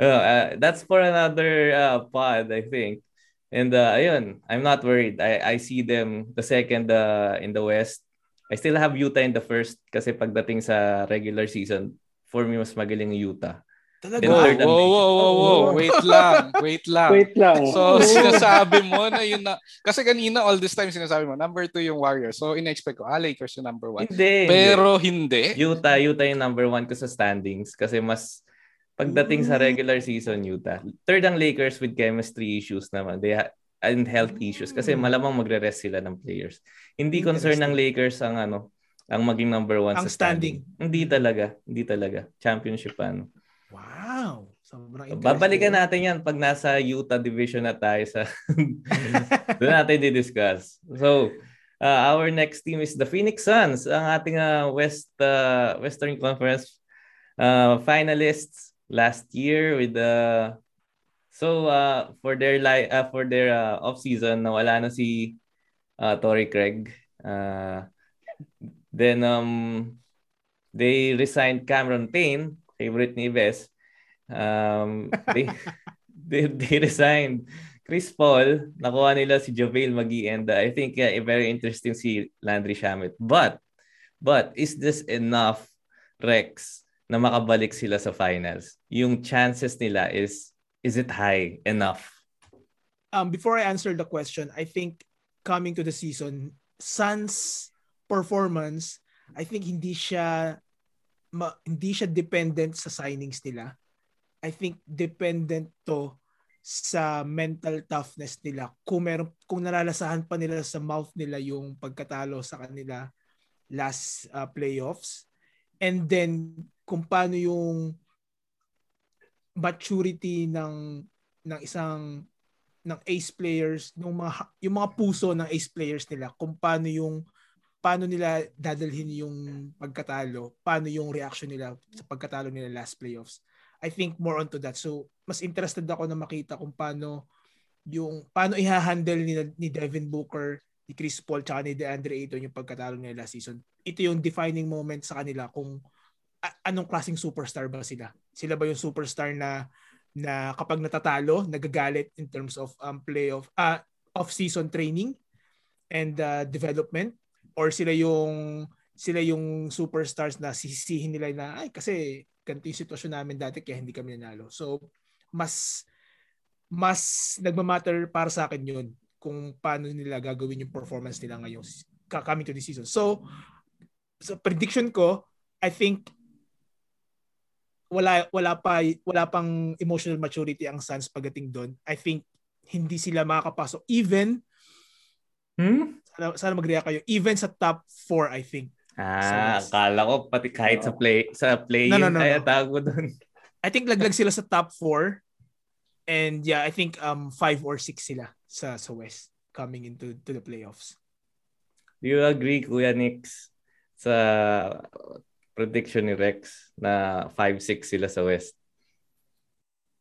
uh, uh, that's for another uh, pod I think. And uh, ayun, I'm not worried. I I see them the second uh, in the West. I still have Utah in the first kasi pagdating sa regular season, for me mas magaling Utah. Talaga? Wow, wow, wow, wow, wow. Wait lang, wait lang. Wait lang. So, sinasabi mo na yun na, kasi kanina all this time sinasabi mo, number two yung Warriors. So, in-expect ko, ah, Lakers yung number one. Hindi. Pero hindi. hindi. Utah, Utah yung number one ko sa standings kasi mas, pagdating sa regular season, Utah. Third ang Lakers with chemistry issues naman. They ha- and health issues kasi hmm. malamang magre-rest sila ng players. Hindi concern ng Lakers ang ano, ang maging number one ang sa standing. standing. Hindi talaga. Hindi talaga. Championship ano. Wow. Sobrang Babalikan natin yan pag nasa Utah division na tayo sa doon natin di-discuss. So, uh, our next team is the Phoenix Suns, ang ating uh, West uh, Western Conference uh, finalists last year with the uh, So uh, for their li- uh, for their uh, off season nawala na si uh, Torrey Craig. Uh, then um they resigned Cameron Payne favorite ni um, they, they, they resigned. Chris Paul, nakuha nila si JaVale McGee and uh, I think uh, very interesting si Landry Shamet. But, but is this enough, Rex, na makabalik sila sa finals? Yung chances nila is, is it high enough? Um, before I answer the question, I think coming to the season, Suns performance, I think hindi siya ma, hindi siya dependent sa signings nila. I think dependent to sa mental toughness nila. Kung meron kung nalalasahan pa nila sa mouth nila yung pagkatalo sa kanila last uh, playoffs and then kung paano yung maturity ng ng isang ng ace players, ng mga yung mga puso ng ace players nila, kung paano yung paano nila dadalhin yung pagkatalo, paano yung reaction nila sa pagkatalo nila last playoffs. I think more onto that. So mas interested ako na makita kung paano yung paano i-handle ni, ni Devin Booker, ni Chris Paul, tsaka ni DeAndre Ayton yung pagkatalo nila last season. Ito yung defining moment sa kanila kung anong klaseng superstar ba sila. Sila ba yung superstar na na kapag natatalo, nagagalit in terms of um, playoff uh, off-season training and uh, development or sila yung sila yung superstars na sisihin nila na ay kasi ganito yung sitwasyon namin dati kaya hindi kami nanalo. So mas mas nagmamatter para sa akin yun kung paano nila gagawin yung performance nila ngayong coming to the season. So, so prediction ko, I think wala wala pa wala pang emotional maturity ang Suns pagdating doon. I think hindi sila makakapasok even Hmm? sana, sana mag-react kayo even sa top 4 I think. Ah, So, akala ko pati kahit sa play sa play No, no, no, kaya no. tawag mo dun. I think laglag sila sa top 4 and yeah, I think um 5 or 6 sila sa sa West coming into to the playoffs. Do you agree, Kuya Nix, sa prediction ni Rex na 5-6 sila sa West?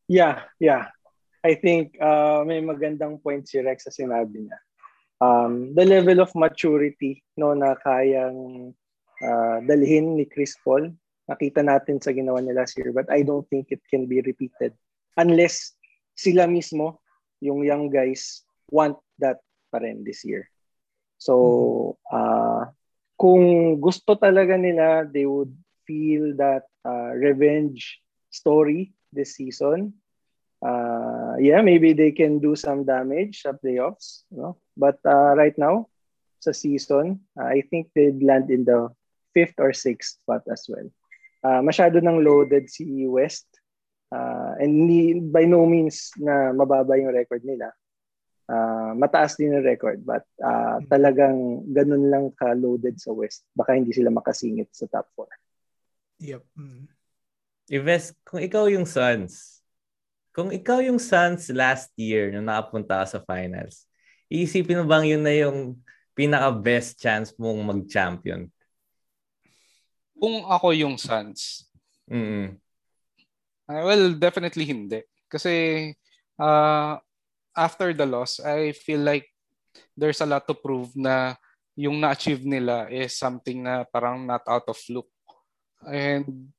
Yeah, yeah. I think uh, may magandang point si Rex sa sinabi niya. Um, the level of maturity no na kayang uh, dalhin ni Chris Paul, nakita natin sa ginawa niya last year, but I don't think it can be repeated unless sila mismo, yung young guys, want that pa rin this year. So, uh, kung gusto talaga nila, they would feel that uh, revenge story this season. Uh, yeah, maybe they can do some damage sa playoffs. No? But uh, right now, sa season, uh, I think they'd land in the fifth or sixth spot as well. Uh, masyado nang loaded si West. Uh, and ni, by no means na mababa yung record nila. Uh, mataas din yung record but uh, talagang ganun lang ka-loaded sa West. Baka hindi sila makasingit sa top 4. Yep. Mm. Ives, kung ikaw yung Suns, kung ikaw yung Suns last year nung nakapunta ka sa finals, iisipin mo bang yun na yung pinaka-best chance mong mag-champion? Kung ako yung Suns, Mm-mm. uh, well, definitely hindi. Kasi uh, after the loss, I feel like there's a lot to prove na yung na-achieve nila is something na parang not out of look. And,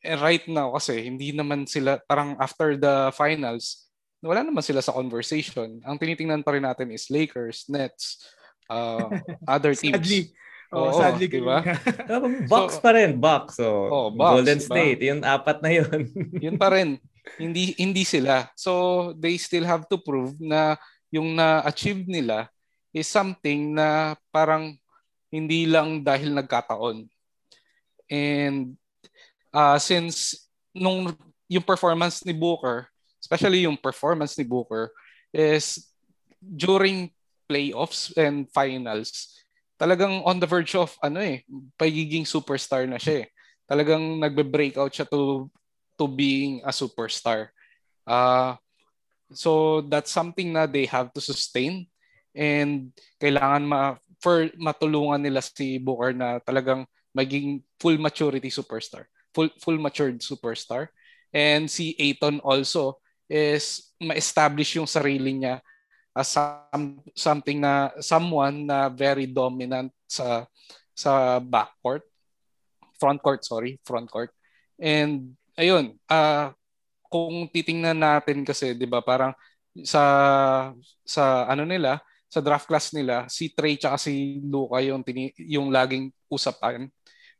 and right now kasi hindi naman sila parang after the finals, wala naman sila sa conversation. Ang tinitingnan pa rin natin is Lakers, Nets, uh, other teams. Sadly. Oh, Oo, sadly. diba? Box pa rin, box. So, Oh, Bucks, Golden diba? State, yung apat na yun. yun pa rin. Hindi hindi sila. So they still have to prove na yung na-achieve nila is something na parang hindi lang dahil nagkataon. And uh, since nung yung performance ni Booker, especially yung performance ni Booker is during playoffs and finals, talagang on the verge of ano eh, pagiging superstar na siya eh. Talagang nagbe-breakout siya to to being a superstar. Uh, so that's something na they have to sustain and kailangan ma for matulungan nila si Booker na talagang maging full maturity superstar. Full full matured superstar. And si Aiton also is ma-establish yung sarili niya as some, something na someone na very dominant sa sa backcourt front court sorry front court and ayun ah kung titingnan natin kasi 'di ba parang sa sa ano nila sa draft class nila si Trey tsaka si Luka yung tini, yung laging usapan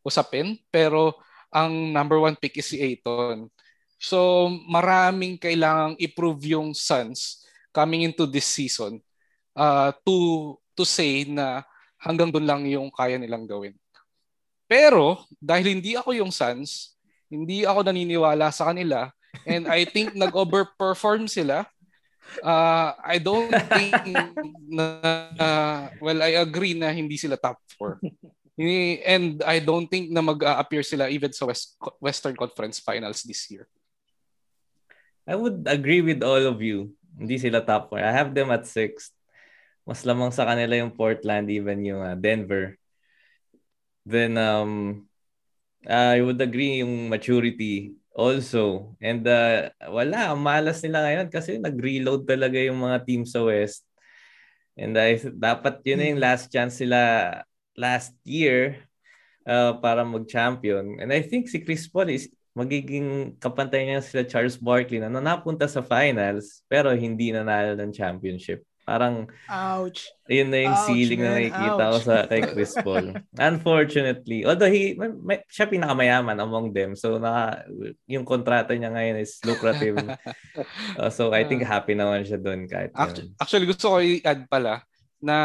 usapin pero ang number one pick is si Aiton so maraming kailangang i-prove yung Suns coming into this season uh, to to say na hanggang doon lang yung kaya nilang gawin. Pero dahil hindi ako yung Suns, hindi ako naniniwala sa kanila and I think nag-overperform sila. Uh, I don't think na uh, well I agree na hindi sila top 4. And I don't think na mag-appear sila even sa West, Western Conference Finals this year. I would agree with all of you. Hindi sila top 4. I have them at 6. Mas lamang sa kanila yung Portland, even yung uh, Denver. Then, um, I would agree yung maturity. also. And uh, wala, malas nila ngayon kasi nag-reload talaga yung mga team sa West. And I dapat yun na yung hmm. last chance sila last year uh, para mag-champion. And I think si Chris Paul is magiging kapantay niya sila Charles Barkley na napunta sa finals pero hindi nanalo ng championship. Parang ouch. Yun na yung ouch, ceiling man. na nakikita ouch. ko sa kay Chris Paul. Unfortunately, although he may, may, siya pinakamayaman among them. So na yung kontrata niya ngayon is lucrative. uh, so I think happy naman siya doon kahit. Actually, actually gusto ko i-add pala na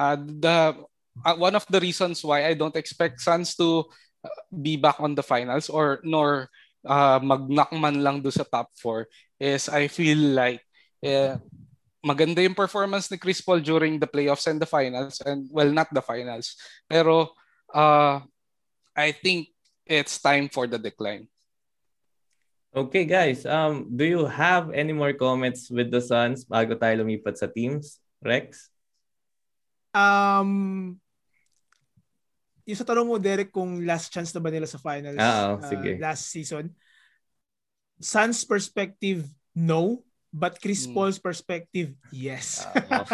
uh, the uh, one of the reasons why I don't expect Suns to be back on the finals or nor uh, mag-knock man lang do sa top 4 is I feel like eh, maganda yung performance ni Chris Paul during the playoffs and the finals and well not the finals pero uh, I think it's time for the decline. Okay guys, um do you have any more comments with the Suns bago tayo lumipat sa teams? Rex? Um yung sa tanong mo, Derek, kung last chance na ba nila sa finals ah, oh, sige. last season, Suns perspective, no. But Chris mm. Paul's perspective, yes. Uh,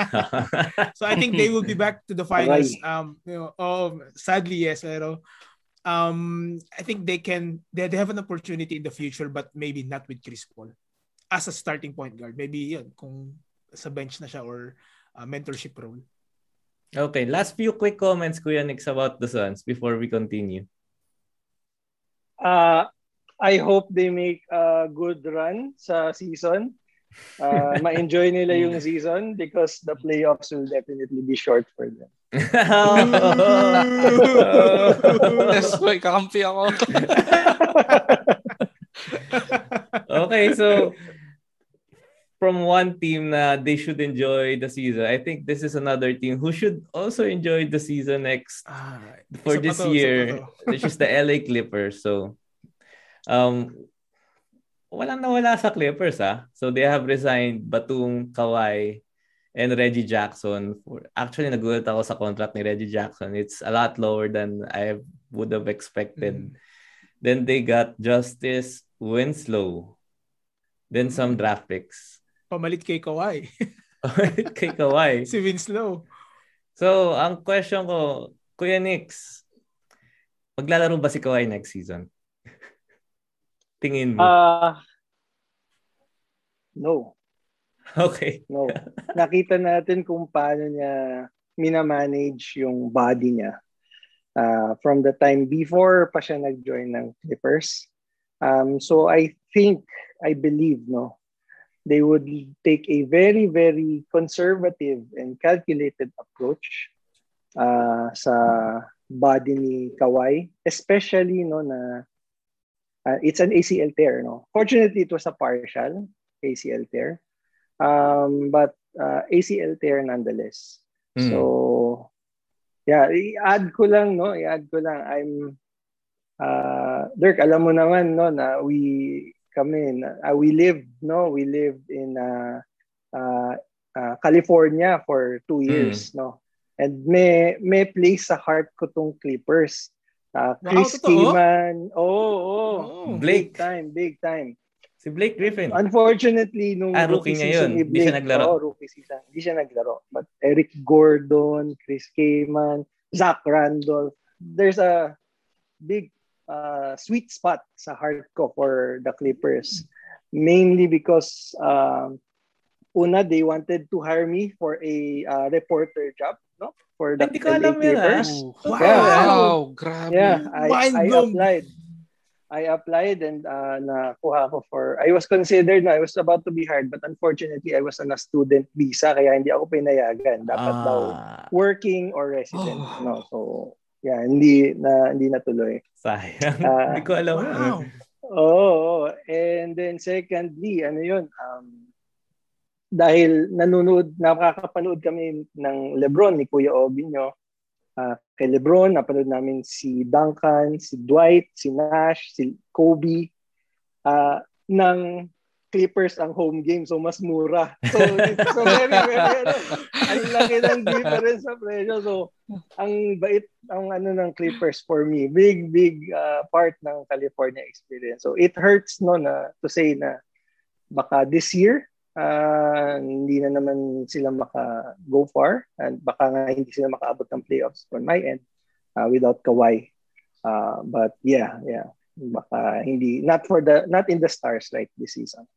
so I think they will be back to the finals. Um, you know, oh, sadly, yes. Pero um, I think they can, they, they have an opportunity in the future, but maybe not with Chris Paul as a starting point guard. Maybe yun, kung sa bench na siya or uh, mentorship role. Okay, last few quick comments, Kuya Nix, about the Suns before we continue. Uh, I hope they make a good run sa season. Uh, ma-enjoy nila yung season because the playoffs will definitely be short for them. yes, boy, kakampi ako. okay, so from one team na they should enjoy the season. I think this is another team who should also enjoy the season next ah, for this to, year, which is the LA Clippers. So, um, walang nawala sa Clippers ah. So they have resigned Batum, Kawhi, and Reggie Jackson. For, actually, nagulat ako sa contract ni Reggie Jackson. It's a lot lower than I would have expected. Mm. Then they got Justice Winslow. Then some draft picks. Pamalit kay Kawhi. Pamalit kay Kawhi. si Winslow. So, ang question ko, Kuya Nix, maglalaro ba si Kawhi next season? Tingin mo? Uh, no. Okay. No. Nakita natin kung paano niya minamanage yung body niya. Uh, from the time before pa siya nag-join ng Clippers. Um, so I think, I believe, no, they would take a very, very conservative and calculated approach uh, sa body ni Kawhi, especially no na uh, it's an ACL tear. No, fortunately, it was a partial ACL tear, um, but uh, ACL tear nonetheless. Mm. So, yeah, i-add ko lang, no, i-add ko lang. I'm uh, Dirk, alam mo naman, no, na we kami uh, we lived no we lived in uh, uh, uh, California for two hmm. years mm. no and may may place sa heart ko tong Clippers uh, Chris wow, Kaman oh, oh, oh Blake. big time big time. Si Blake Griffin. Unfortunately nung ah, rookie, rookie season ni Blake, siya naglaro. Oh, rookie season. Hindi siya naglaro. But Eric Gordon Chris Kaman Zach Randolph there's a big uh, sweet spot sa heart ko for the Clippers. Mainly because uh, una, they wanted to hire me for a uh, reporter job, no? For the Hindi ko alam Clippers. Wow, yeah. wow, grabe. Yeah, I, I applied. I applied and uh, nakuha ko for, I was considered, no, I was about to be hired, but unfortunately, I was on a student visa, kaya hindi ako pinayagan. Dapat ah. daw working or resident. Oh. No, so yeah, hindi na hindi natuloy. Sayang. Uh, hindi ko alam. Wow. Oo. Oh, and then secondly, ano yun, um, dahil nanonood, nakakapanood kami ng Lebron ni Kuya Obinyo. Uh, kay Lebron, napanood namin si Duncan, si Dwight, si Nash, si Kobe. Uh, ng Clippers ang home game, so mas mura. So, so very, very, ano, ang laki ng difference sa presyo. So, ang bait, ang ano ng Clippers for me, big, big uh, part ng California experience. So, it hurts no na to say na baka this year, uh, hindi na naman sila maka-go far and baka nga hindi sila makaabot ng playoffs on my end uh, without Kawhi. Uh, but yeah, yeah. Baka hindi, not for the, not in the stars like this season.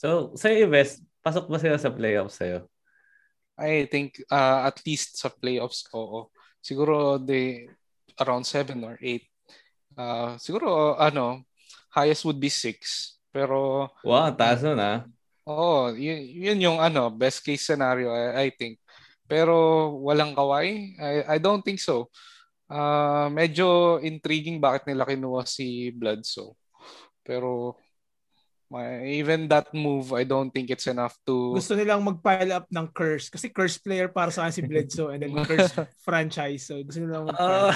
So, sa West, pasok ba sila sa playoffs sa'yo? I think uh, at least sa playoffs, oo. Siguro they around 7 or 8. Uh, siguro, ano, highest would be 6. Pero... Wow, taas nun ah. Oo, yun, yun yung ano, best case scenario, I, I think. Pero walang kaway? I, I don't think so. Uh, medyo intriguing bakit nila kinuha si Bledsoe. Pero even that move, I don't think it's enough to... Gusto nilang mag-pile up ng curse. Kasi curse player para sa si Bledsoe and then curse franchise. So gusto nilang mag-pile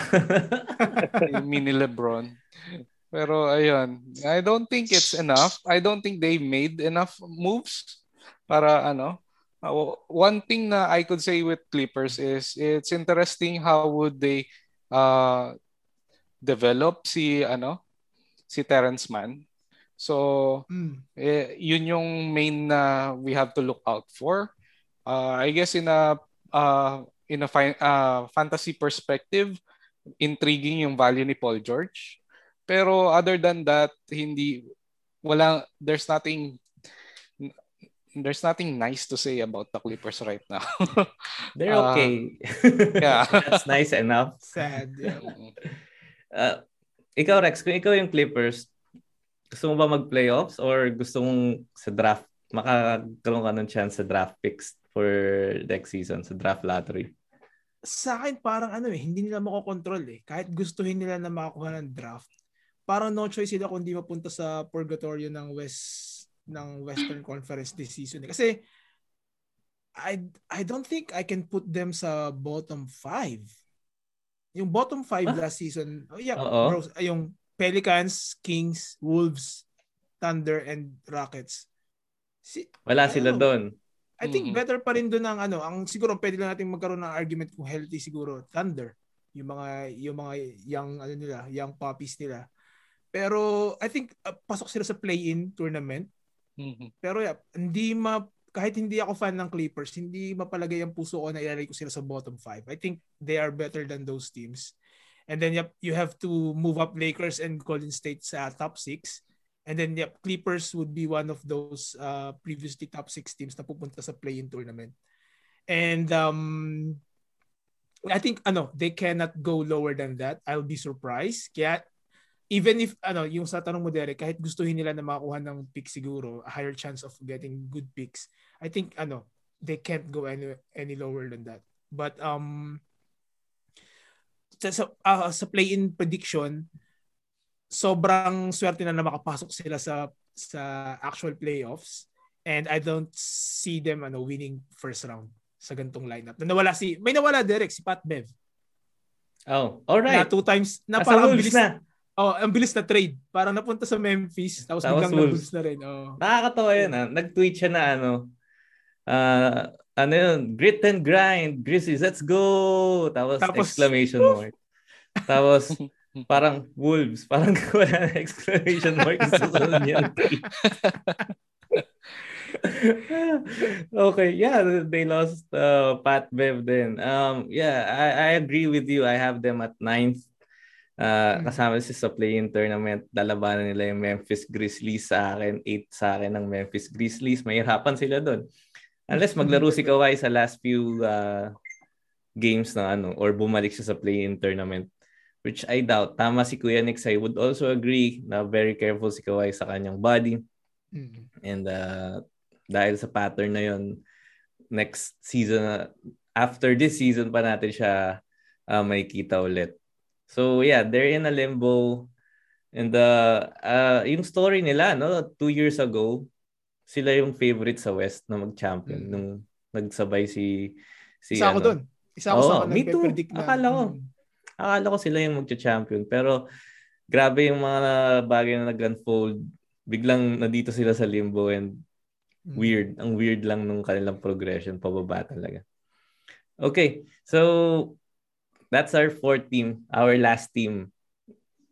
uh, Mini Lebron. Pero ayun, I don't think it's enough. I don't think they made enough moves para ano. Uh, one thing na I could say with Clippers is it's interesting how would they uh, develop si ano si Terrence Mann So, mm. eh, yun yung main na we have to look out for. Uh, I guess in a uh, in a fi- uh, fantasy perspective, intriguing yung value ni Paul George. Pero other than that, hindi wala there's nothing there's nothing nice to say about the Clippers right now. They're okay. Uh, yeah. That's nice enough. Sad. Yeah. Uh, ikaw Rex, kung ikaw yung Clippers, gusto mo ba mag-playoffs or gusto mong sa draft, makakaroon ka ng chance sa draft picks for next season, sa draft lottery? Sa akin, parang ano eh, hindi nila makokontrol eh. Kahit gustuhin nila na makakuha ng draft, parang no choice sila kung di mapunta sa purgatorio ng West ng Western Conference this season. Eh. Kasi I I don't think I can put them sa bottom five. Yung bottom five huh? last season, oh yeah, bro, yung Pelicans, Kings, Wolves, Thunder, and Rockets. Si, Wala sila doon. I think mm-hmm. better pa rin doon ang ano, ang siguro pwede lang natin magkaroon ng argument kung healthy siguro Thunder, yung mga yung mga young ano nila, young puppies nila. Pero I think uh, pasok sila sa play-in tournament. Mm-hmm. Pero yeah, hindi ma kahit hindi ako fan ng Clippers, hindi mapalagay ang puso ko na ilalagay ko sila sa bottom 5. I think they are better than those teams. And then yep, you have to move up Lakers and Golden State sa top 6. And then yep, Clippers would be one of those uh, previously top 6 teams na pupunta sa play-in tournament. And um, I think ano, they cannot go lower than that. I'll be surprised. Kaya even if ano, yung sa tanong mo Derek, kahit gustuhin nila na makakuha ng pick siguro, a higher chance of getting good picks. I think ano, they can't go any any lower than that. But um sa, uh, sa play-in prediction, sobrang swerte na na makapasok sila sa sa actual playoffs and I don't see them ano winning first round sa gantong lineup. Na nawala si may nawala Derek si Pat Bev. Oh, all right. Na two times na As parang bilis na. Oh, ang bilis na trade. Parang napunta sa Memphis tapos, tapos biglang Wolves na rin. Oh. Nakakatawa yun ah. Nag-tweet siya na ano uh, ano yun, grit and grind, Grizzlies, let's go! Tapos, Tapos exclamation woof! mark. Tapos, parang wolves, parang wala na exclamation mark sa susunod niya. okay, yeah, they lost uh, Pat Bev then. Um, yeah, I, I agree with you. I have them at ninth. Uh, kasama si sa play-in tournament, dalabanan nila yung Memphis Grizzlies sa akin, 8 sa akin ng Memphis Grizzlies. Mahirapan sila doon. Unless maglaro si Kawhi sa last few uh, games na ano or bumalik siya sa play-in tournament which I doubt. Tama si Kuya Nick I would also agree na very careful si Kawhi sa kanyang body. Mm-hmm. And uh, dahil sa pattern na yon next season, after this season pa natin siya uh, may kita ulit. So yeah, they're in a limbo. And uh, uh, yung story nila, no, two years ago, sila yung favorite sa West na mag-champion mm. nung nagsabay si si Isa ako ano. doon. Isa ako oh, sa me too. Na, Akala ko. Hmm. Akala ko sila yung magcha-champion pero grabe yung mga bagay na nag-unfold biglang nandito sila sa limbo and mm. weird. Ang weird lang nung kanilang progression pababa talaga. Okay, so that's our fourth team, our last team.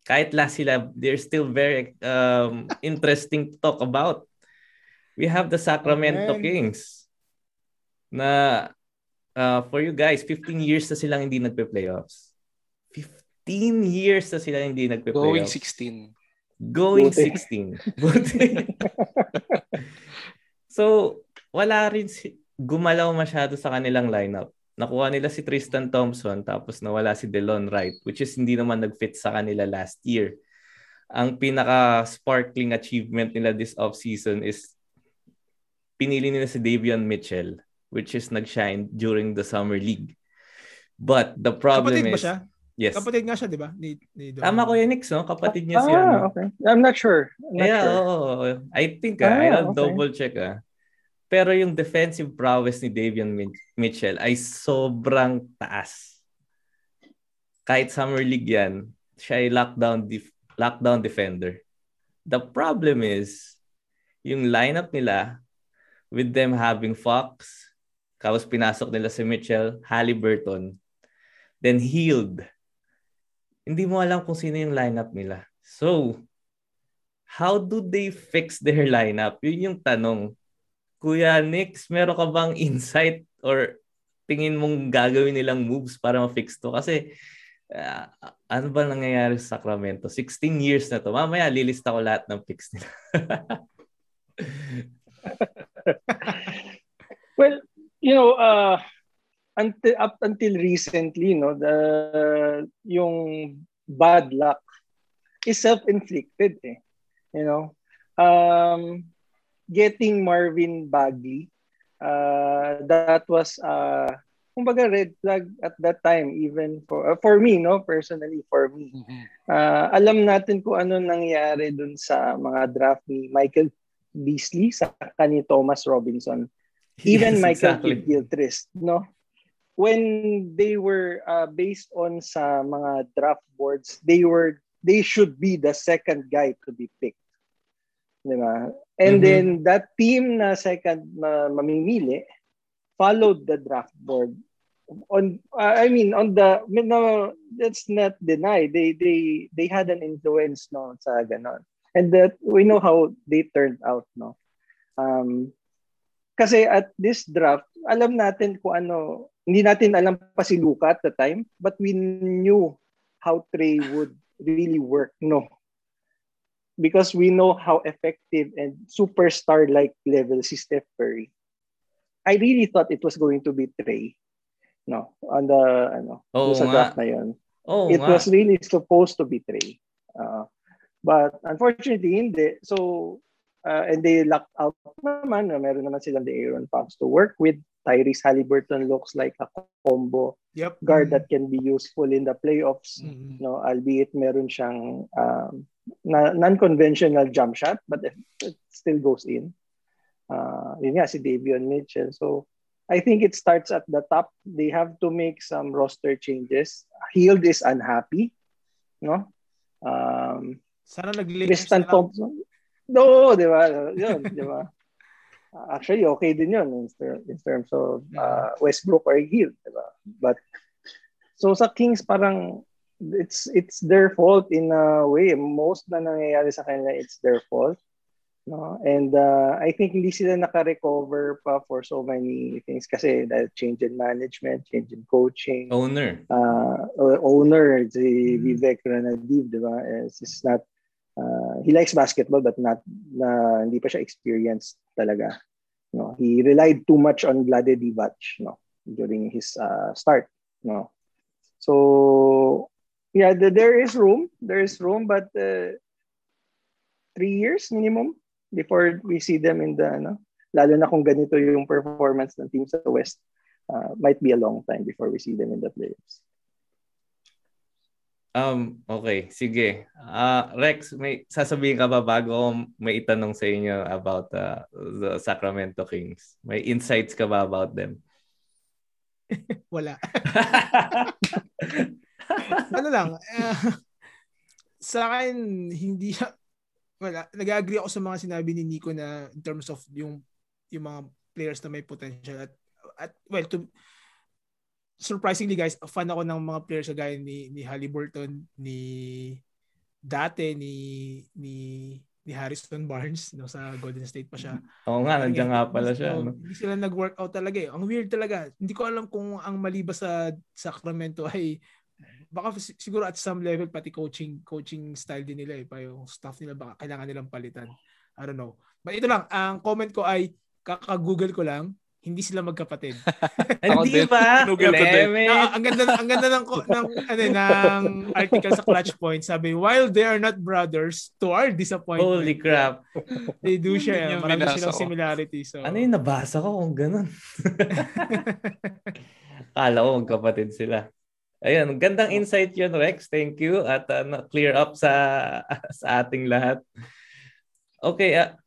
Kahit last sila, they're still very um, interesting to talk about. We have the Sacramento okay. Kings na uh, for you guys, 15 years na silang hindi nagpe-playoffs. 15 years na sila hindi nagpe-playoffs. Going 16. Going Buti. 16. Buti. so, wala rin si gumalaw masyado sa kanilang lineup. Nakuha nila si Tristan Thompson tapos nawala si Delon Wright which is hindi naman nag-fit sa kanila last year. Ang pinaka-sparkling achievement nila this off-season is pinili nila si Davion Mitchell which is nag-shine during the summer league. But the problem Kapatid is... ba siya? Yes. Kapatid nga siya, di ba? Ni, ni Tama ko yan, Nix, no? Kapatid niya ah, si ano. okay. I'm not sure. I'm not yeah, sure. oo. I think, ah, Ah, I'll okay. double check, ah. Pero yung defensive prowess ni Davion Mitchell ay sobrang taas. Kahit summer league yan, siya ay lockdown, def- lockdown defender. The problem is, yung lineup nila, with them having Fox, tapos pinasok nila si Mitchell, Halliburton, then Healed. Hindi mo alam kung sino yung lineup nila. So, how do they fix their lineup? Yun yung tanong. Kuya Nix, meron ka bang insight or tingin mong gagawin nilang moves para ma-fix to? Kasi uh, ano ba nangyayari sa Sacramento? 16 years na to. Mamaya lilista ko lahat ng picks nila. well, you know, uh, until up until recently, no, the yung bad luck is self-inflicted. Eh. You know, um, getting Marvin Bagley, uh, that was uh, kumbaga red flag at that time even for uh, for me no? Personally for me. Uh, alam natin kung ano nangyari dun sa mga draft ni Michael Beasley sa ni Thomas Robinson. Even Yes, Michael exactly. Gilchrist no? When they were uh, based on sa mga draft boards they were they should be the second guy to be picked diba? and Mhm. then that team na second na mamimili followed the draft board. On uh, I mean on the no let's not deny they they they had an influence no sa ganon. And that we know how they turned out no. Um kasi at this draft alam natin kung ano hindi natin alam pa si Luka at the time but we knew how Trey would really work no because we know how effective and superstar like level si Steph Curry I really thought it was going to be Trey. No, on the ano, doon sa draft na yun. Oh, it nga. was really supposed to be Trey. Uh, but unfortunately, hindi. So, uh, and they lucked out naman. na Meron naman silang the Aaron Fox to work with. Tyrese Halliburton looks like a combo Yep. guard that can be useful in the playoffs. Mhm. No, albeit meron siyang um, na, non-conventional jump shot, but it, it still goes in. Uh, yun nga, si Davion Mitchell. So, I think it starts at the top. They have to make some roster changes. Healed is unhappy. No? Um, Sana nag-Lakers Tristan. Thompson. No, di ba? Yun, di ba? Actually, okay din yun in, ter- in terms of uh, Westbrook or Hill, di ba? But, so sa Kings, parang it's it's their fault in a way. Most na nangyayari sa kanila, it's their fault. No? And uh, I think hindi sila naka-recover pa for so many things kasi dahil change in management, change in coaching, Owner. uh, owner, si Mm. Vivek Ranadiv, di ba? Is, is not, uh, he likes basketball but not, na, hindi pa siya experienced talaga. No, he relied too much on Vlade Divac, no, during his uh, start, no. So, yeah, the, there is room, there is room, but uh, three years minimum before we see them in the, ano, lalo na kung ganito yung performance ng team sa West, uh, might be a long time before we see them in the playoffs. Um, okay, sige. Ah, Rex, may sasabihin ka ba bago may itanong sa inyo about uh, the Sacramento Kings? May insights ka ba about them? Wala. ano lang, eh, sa akin, hindi, well, nag-agree ako sa mga sinabi ni Nico na in terms of yung yung mga players na may potential at, at well to surprisingly guys, fan ako ng mga players gaya ni ni Halliburton, ni dati ni ni ni Harrison Barnes no sa Golden State pa siya. Oo nga, nandiyan nga pala siya. So, no? Hindi sila nag-workout talaga eh. Ang weird talaga. Hindi ko alam kung ang mali ba sa Sacramento ay baka siguro at some level pati coaching coaching style din nila eh. Pa yung staff nila baka kailangan nilang palitan. I don't know. But ito lang, ang comment ko ay kaka-google ko lang hindi sila magkapatid. Hindi ba? Na, ang ganda ang ganda ng ng ano ng article sa Clutch Point sabi while they are not brothers to our disappointment. Holy crap. They do share marami silang similarity so. Ano yung nabasa ko kung ganun? Kala ko magkapatid sila. Ayun, gandang insight yun Rex. Thank you at uh, clear up sa sa ating lahat. Okay, uh,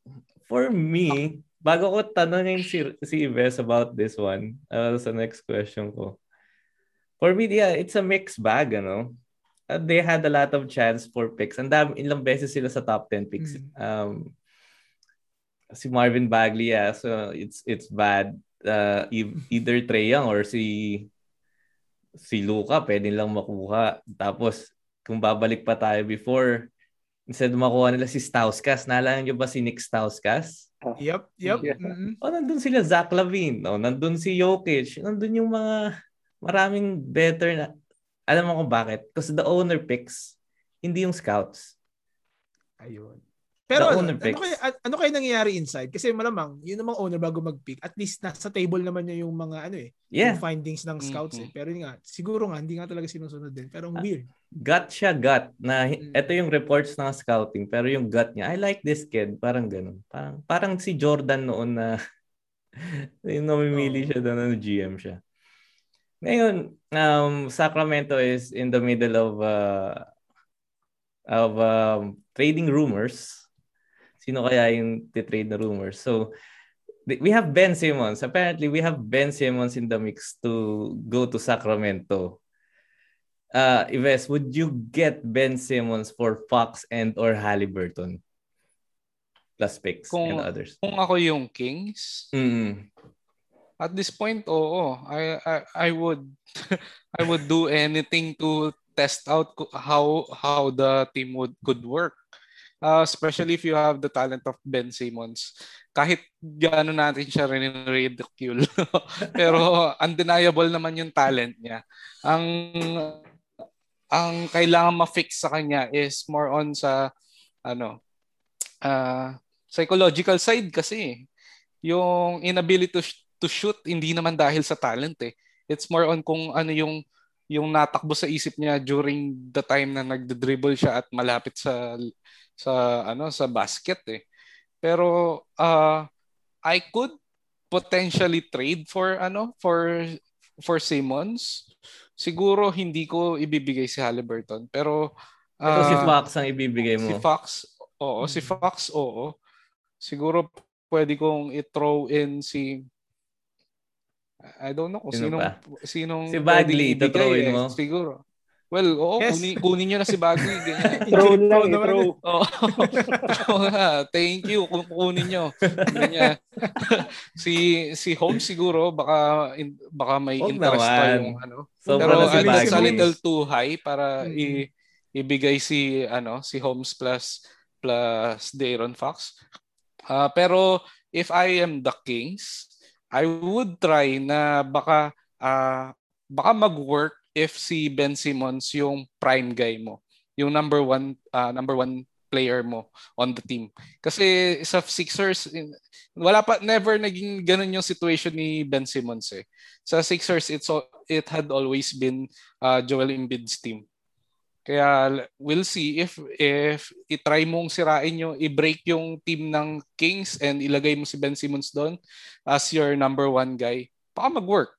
for me, bago ko tanongin si, si Ives about this one, uh, sa next question ko. For me, yeah, it's a mixed bag, ano? Uh, they had a lot of chance for picks. And dami, ilang beses sila sa top 10 picks. Mm. Um, si Marvin Bagley, yeah, so it's it's bad. Uh, either Trey Young or si si Luka, pwede lang makuha. Tapos, kung babalik pa tayo before, instead makuha nila si Stauskas, naalala nyo ba si Nick Stauskas? Yep, yep. Yeah. Mm-hmm. Oh, nandun sila Zach Lavine. Oh, nandun si Jokic. Nandun yung mga maraming better na alam mo kung bakit? Because the owner picks, hindi yung scouts. Ayun. Pero ano, ano, kaya, ano kaya nangyayari inside? Kasi malamang, yun namang owner bago mag-pick, at least nasa table naman niya yung mga ano eh, yeah. yung findings ng scouts mm-hmm. eh. Pero nga, siguro nga, hindi nga talaga sinusunod din. Pero ang weird. Gut siya, gut. Na, mm. ito yung reports ng scouting, pero yung gut niya, I like this kid. Parang ganun. Parang, parang si Jordan noon na yung namimili oh. siya doon ng GM siya. Ngayon, um, Sacramento is in the middle of uh, of um, trading rumors Sino kaya yung titrade na rumors? So, we have Ben Simmons. Apparently, we have Ben Simmons in the mix to go to Sacramento. Uh, Ives, would you get Ben Simmons for Fox and or Halliburton? Plus picks kung, and others. Kung ako yung Kings, mm. at this point, oo. I, I, I would I would do anything to test out how how the team would could work. Uh, especially if you have the talent of Ben Simmons. Kahit gaano natin siya rin-ridicule. Pero undeniable naman yung talent niya. Ang ang kailangan ma-fix sa kanya is more on sa ano uh, psychological side kasi yung inability to, to shoot hindi naman dahil sa talent eh it's more on kung ano yung yung natakbo sa isip niya during the time na nagde-dribble siya at malapit sa sa ano sa basket eh. Pero uh, I could potentially trade for ano for for Simmons. Siguro hindi ko ibibigay si Halliburton pero uh, Ito si Fox ang ibibigay mo. Si Fox, oo, si hmm. Fox, oo. Siguro pwede kong i-throw in si I don't know kung Sino sinong sinong si Bagley ito eh. mo. Siguro. Well, oo, yes. kunin, kunin nyo na si Bagley. throw lang, eh, throw. Oh, Thank you kung kunin nyo. Ganyan. si si Holmes siguro baka in, baka may Huwag interest naman. pa yung ano. So, Pero si it's a little too high para hmm. i, ibigay si ano si Holmes plus plus Daron Fox. Uh, pero if I am the Kings, I would try na baka uh, baka mag-work if si Ben Simmons yung prime guy mo, yung number one uh, number one player mo on the team. Kasi sa Sixers wala pa never naging ganun yung situation ni Ben Simmons eh. Sa Sixers it's it had always been uh, Joel Embiid's team. Kaya we'll see if if i-try mong sirain yung i-break yung team ng Kings and ilagay mo si Ben Simmons doon as your number one guy, baka mag-work.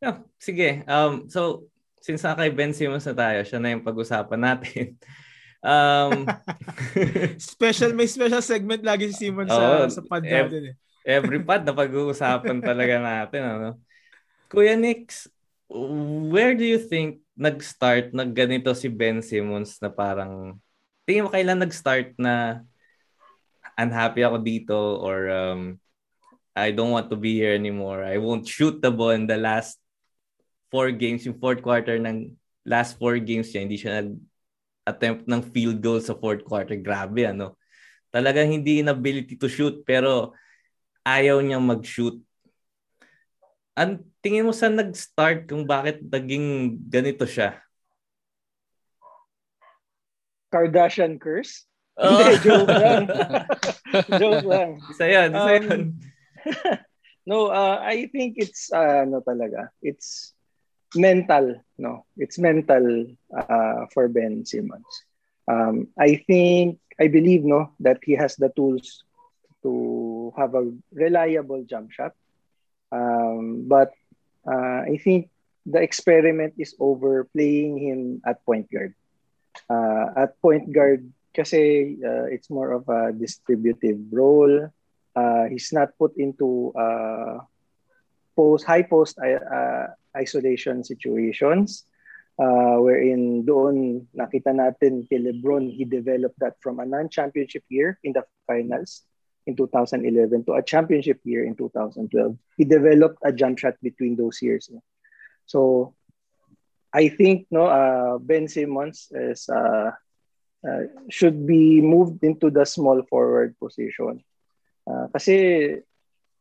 Yeah, sige. Um, so, since na kay Ben Simmons na tayo, siya na yung pag-usapan natin. Um, special, may special segment lagi si Simmons oh, sa, sa pad ev- natin. Eh. every pad na pag-uusapan talaga natin. Ano? Kuya Nix, where do you think nag-start, nagganito si Ben Simmons na parang tingin mo kailan nag-start na unhappy ako dito or um, I don't want to be here anymore. I won't shoot the ball in the last four games, yung fourth quarter ng last four games niya, hindi siya nag-attempt ng field goal sa fourth quarter. Grabe, ano? Talagang hindi inability to shoot, pero ayaw niyang mag-shoot. Ang tingin mo saan nag-start kung bakit naging ganito siya? Kardashian curse? Oh. Hindi, joke lang. joke lang. Isa yan, isa um, yan. no, uh, I think it's uh, ano talaga. It's mental, no. It's mental uh, for Ben Simmons. Um, I think I believe no that he has the tools to have a reliable jump shot. Um, but uh, I think the experiment is over playing him at point guard. Uh, at point guard kasi uh, it's more of a distributive role. uh, he's not put into uh, post high post uh, isolation situations uh, wherein doon nakita natin kay LeBron he developed that from a non-championship year in the finals in 2011 to a championship year in 2012 he developed a jump shot between those years. So I think no uh, Ben Simmons is uh, uh, should be moved into the small forward position. Uh, kasi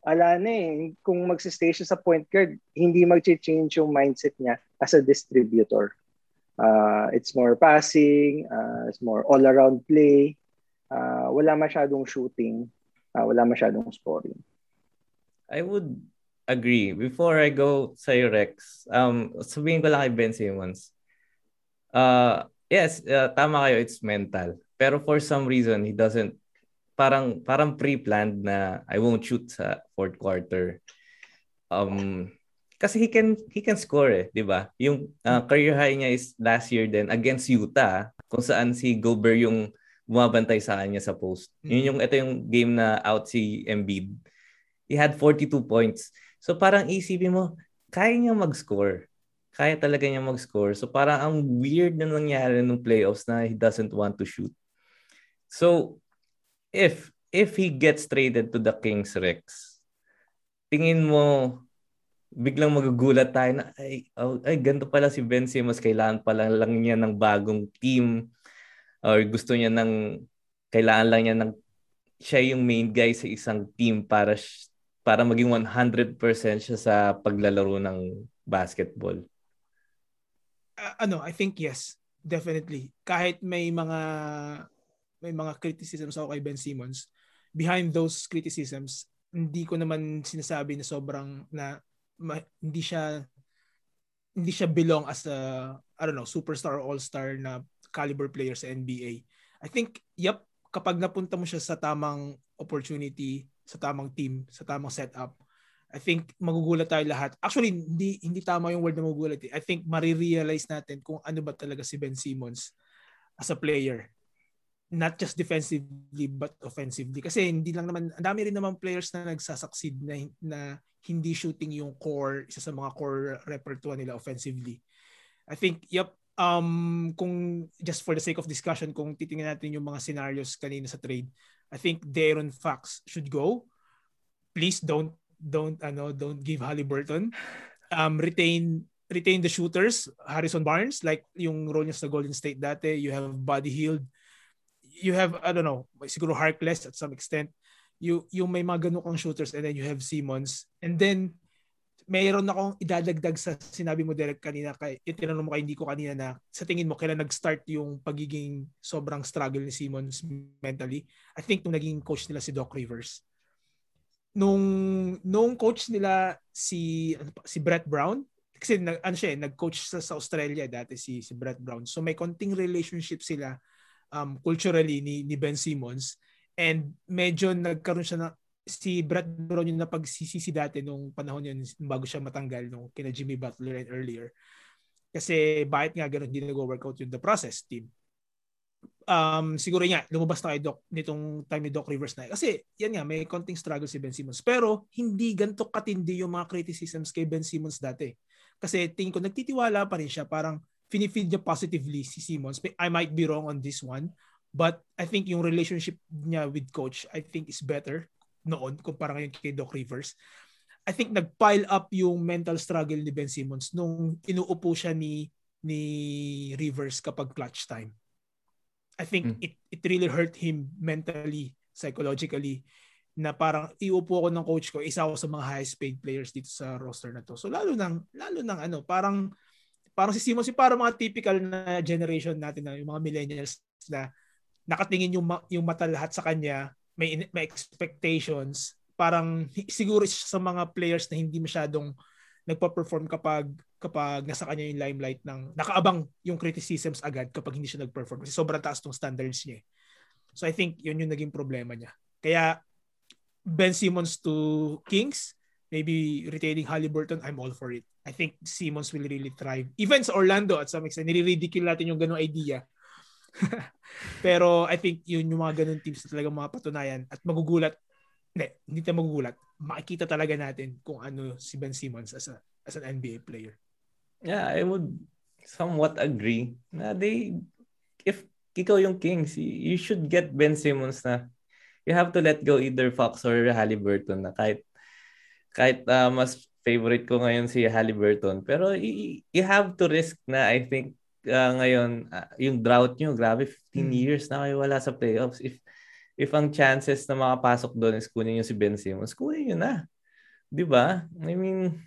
ala na eh, kung magsistay siya sa point guard, hindi mag-change yung mindset niya as a distributor. Uh, it's more passing, uh, it's more all-around play. Uh, wala masyadong shooting, uh, wala masyadong scoring. I would agree. Before I go sa Rex, um, sabihin ko lang kay Ben Simmons. Uh, yes, uh, tama kayo, it's mental. Pero for some reason, he doesn't parang parang pre-planned na I won't shoot sa fourth quarter. Um kasi he can he can score eh, 'di ba? Yung uh, career high niya is last year then against Utah kung saan si Gobert yung bumabantay sa kanya sa post. Mm-hmm. Yun yung ito yung game na out si Embiid. He had 42 points. So parang isipin mo, kaya niya mag-score. Kaya talaga niya mag-score. So parang ang weird na nangyari nung playoffs na he doesn't want to shoot. So if if he gets traded to the Kings Rex, tingin mo biglang magugulat tayo na ay, oh, ay ganito pala si Ben Simmons kailangan pala lang niya ng bagong team or gusto niya ng kailangan lang niya ng siya yung main guy sa isang team para para maging 100% siya sa paglalaro ng basketball. Uh, ano, I think yes, definitely. Kahit may mga may mga criticisms ako kay Ben Simmons, behind those criticisms, hindi ko naman sinasabi na sobrang na ma, hindi siya hindi siya belong as a I don't know, superstar or all-star na caliber player sa NBA. I think, yep, kapag napunta mo siya sa tamang opportunity, sa tamang team, sa tamang setup, I think magugulat tayo lahat. Actually, hindi hindi tama yung word na magugulat. Eh. I think marirealize natin kung ano ba talaga si Ben Simmons as a player not just defensively but offensively. Kasi hindi lang naman ang dami rin naman players na nagsasucceed na, na hindi shooting yung core isa sa mga core repertoire nila offensively. I think yep um kung just for the sake of discussion kung titingnan natin yung mga scenarios kanina sa trade I think Darren Fox should go. Please don't don't ano don't give Halliburton. Um retain retain the shooters. Harrison Barnes like yung role niya sa Golden State dati you have Buddy Hield you have, I don't know, siguro Harkless at some extent. You, yung may mga ganun kang shooters and then you have Simmons. And then, mayroon akong idadagdag sa sinabi mo Derek kanina kay itinanong mo kay hindi ko kanina na sa tingin mo kailan nag-start yung pagiging sobrang struggle ni Simmons mentally I think nung naging coach nila si Doc Rivers nung nung coach nila si ano si Brett Brown kasi nag, ano siya eh, nag-coach sa, sa Australia dati si si Brett Brown so may konting relationship sila um, culturally ni, ni Ben Simmons and medyo nagkaroon siya na si Brett Brown yung napagsisisi dati nung panahon yun bago siya matanggal nung kina Jimmy Butler and earlier. Kasi bakit nga ganun hindi nag-workout yung the process team. Um, siguro nga, lumabas na kay Doc nitong time ni Doc Rivers na. Kasi yan nga, may konting struggle si Ben Simmons. Pero hindi ganito katindi yung mga criticisms kay Ben Simmons dati. Kasi tingin ko, nagtitiwala pa rin siya. Parang finifeed niya positively si Simmons. I might be wrong on this one, But I think yung relationship niya with coach, I think is better noon kumpara ngayon kay Doc Rivers. I think nag-pile up yung mental struggle ni Ben Simmons nung inuupo siya ni ni Rivers kapag clutch time. I think mm. it it really hurt him mentally, psychologically na parang iupo ako ng coach ko, isa ako sa mga highest paid players dito sa roster na to. So lalo nang lalo nang ano, parang parang si Simmons, si parang mga typical na generation natin na yung mga millennials na nakatingin yung yung mata lahat sa kanya, may may expectations parang siguro sa mga players na hindi masyadong nagpa-perform kapag kapag nasa kanya yung limelight ng nakaabang yung criticisms agad kapag hindi siya nag-perform kasi sobrang taas tong standards niya. Eh. So I think yun yung naging problema niya. Kaya Ben Simmons to Kings, maybe retaining Halliburton, I'm all for it. I think Simmons will really thrive. Even sa Orlando at some extent, nire-ridicule natin yung ganong idea. Pero I think yun yung mga ganong teams na talaga mapatunayan at magugulat hindi, hindi tayo magugulat. Makikita talaga natin kung ano si Ben Simmons as a as an NBA player. Yeah, I would somewhat agree na they if ikaw yung Kings, you should get Ben Simmons na you have to let go either Fox or Halliburton na kahit kahit uh, mas favorite ko ngayon si Halliburton pero you, you have to risk na I think uh, ngayon uh, yung drought nyo grabe 15 hmm. years na kayo wala sa playoffs if if ang chances na makapasok doon is kunin yung si Ben Simmons, kunin yun na. Di ba? I mean,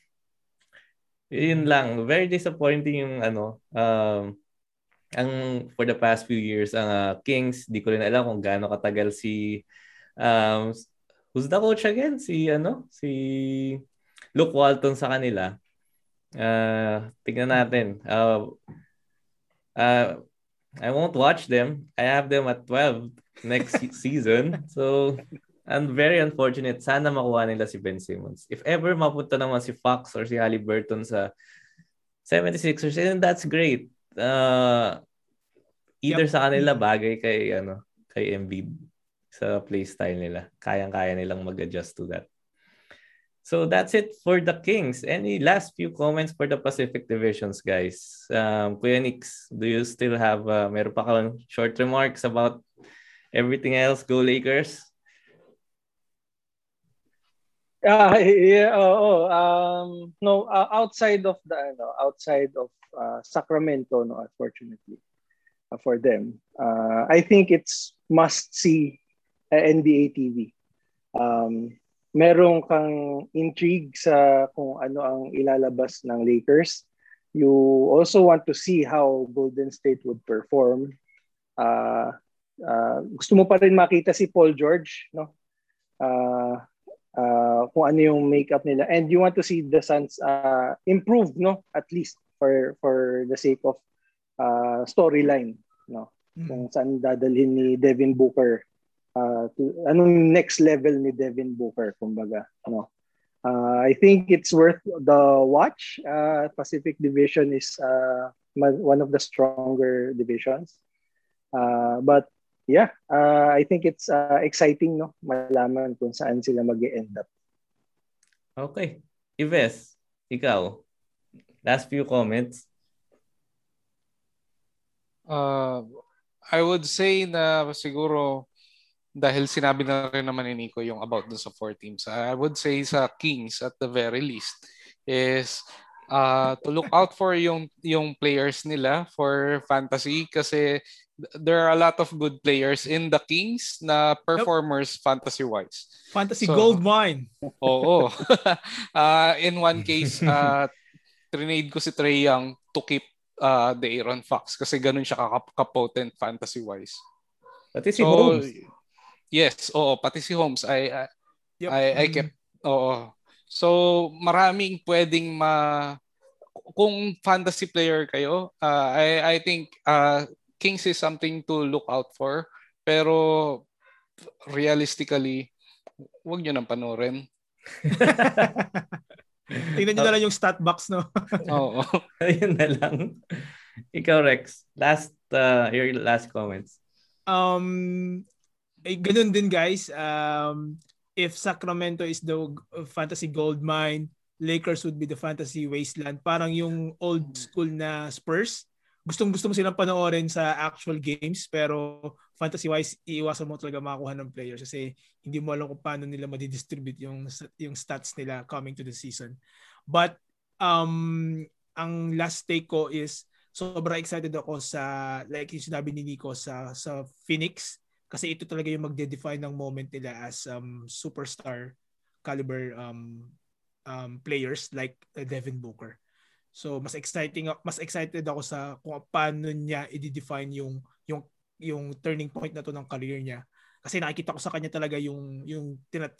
yun lang. Very disappointing yung ano, um, ang for the past few years, ang uh, Kings, di ko rin alam kung gaano katagal si um, who's the coach again? Si ano? Si Luke Walton sa kanila. Uh, tingnan natin. Uh, uh, I won't watch them. I have them at 12 next season. So, and very unfortunate. Sana makuha nila si Ben Simmons. If ever mapunta naman si Fox or si Halliburton sa 76ers, then that's great. Uh, either yep. sa kanila bagay kay ano kay Embiid sa play style nila. Kayang-kaya nilang mag-adjust to that. So that's it for the Kings. Any last few comments for the Pacific Divisions, guys? Um, Kuya Nix, do you still have, uh, meron pa kang short remarks about Everything else, go Lakers. Uh, yeah, oh, oh um, no, uh, outside of the, ano, outside of uh, Sacramento, no, unfortunately, uh, for them, uh, I think it's must see uh, NBA TV. Um, merong kang intrigue sa kung ano ang ilalabas ng Lakers. You also want to see how Golden State would perform. Uh, uh, gusto mo pa rin makita si Paul George, no? Uh, uh, kung ano yung makeup nila and you want to see the Suns uh, improve no at least for for the sake of uh, storyline no mm. kung saan dadalhin ni Devin Booker uh, to, anong next level ni Devin Booker kumbaga no uh, I think it's worth the watch uh, Pacific Division is uh, one of the stronger divisions uh, but yeah, uh, I think it's uh, exciting no malaman kung saan sila mag-end up. Okay. Ives, ikaw, last few comments. Uh, I would say na siguro dahil sinabi na rin naman ni Nico yung about dun sa four teams. I would say sa Kings at the very least is uh, to look out for yung yung players nila for fantasy kasi there are a lot of good players in the Kings na performers yep. fantasy wise. Fantasy so, gold mine. Oo. uh, in one case, uh, trinade ko si Trey Young to keep uh, the Aaron Fox kasi ganun siya ka-potent fantasy wise. Pati si so, Holmes. Yes, oo, pati si Holmes. I I, yep. I, I kept oo. So maraming pwedeng ma kung fantasy player kayo, uh, I I think uh, Kings is something to look out for. Pero realistically, wag nyo nang panoorin. Tingnan nyo na lang yung stat box, no? Oo. Ayun na lang. Ikaw, Rex. Last, uh, your last comments. Um, eh, ganun din, guys. Um, if Sacramento is the fantasy gold mine, Lakers would be the fantasy wasteland. Parang yung old school na Spurs gustong gusto mo silang panoorin sa actual games pero fantasy wise iiwasan mo talaga makakuha ng players kasi hindi mo alam kung paano nila madidistribute yung yung stats nila coming to the season. But um ang last take ko is sobrang excited ako sa like yung sinabi ni Nico sa sa Phoenix kasi ito talaga yung magde-define ng moment nila as um superstar caliber um um players like uh, Devin Booker. So mas exciting mas excited ako sa kung paano niya i-define yung yung yung turning point na to ng career niya. Kasi nakikita ko sa kanya talaga yung yung tinat,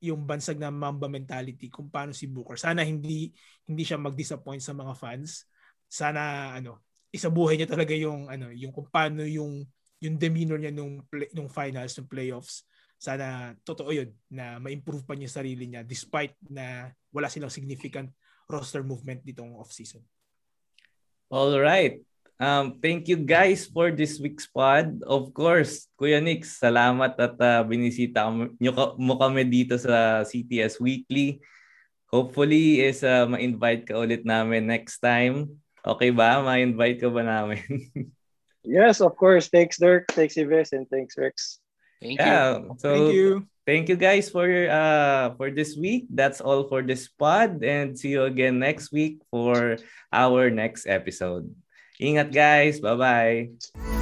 yung bansag na Mamba mentality kung paano si Booker. Sana hindi hindi siya mag-disappoint sa mga fans. Sana ano, isabuhay niya talaga yung ano, yung kung paano yung yung demeanor niya nung play, nung finals, nung playoffs. Sana totoo 'yun na ma-improve pa niya sarili niya despite na wala silang significant roster movement ditong off-season. All right. Um, thank you guys for this week's pod. Of course, Kuya Nix, salamat at uh, binisita mo kami dito sa CTS Weekly. Hopefully is uh, ma-invite ka ulit namin next time. Okay ba? Ma-invite ka ba namin? yes, of course. Thanks, Dirk. Thanks, Ives. And thanks, Rex. Thank yeah, you. So, Thank you. Thank you guys for uh for this week. That's all for this pod and see you again next week for our next episode. Ingat guys. Bye-bye.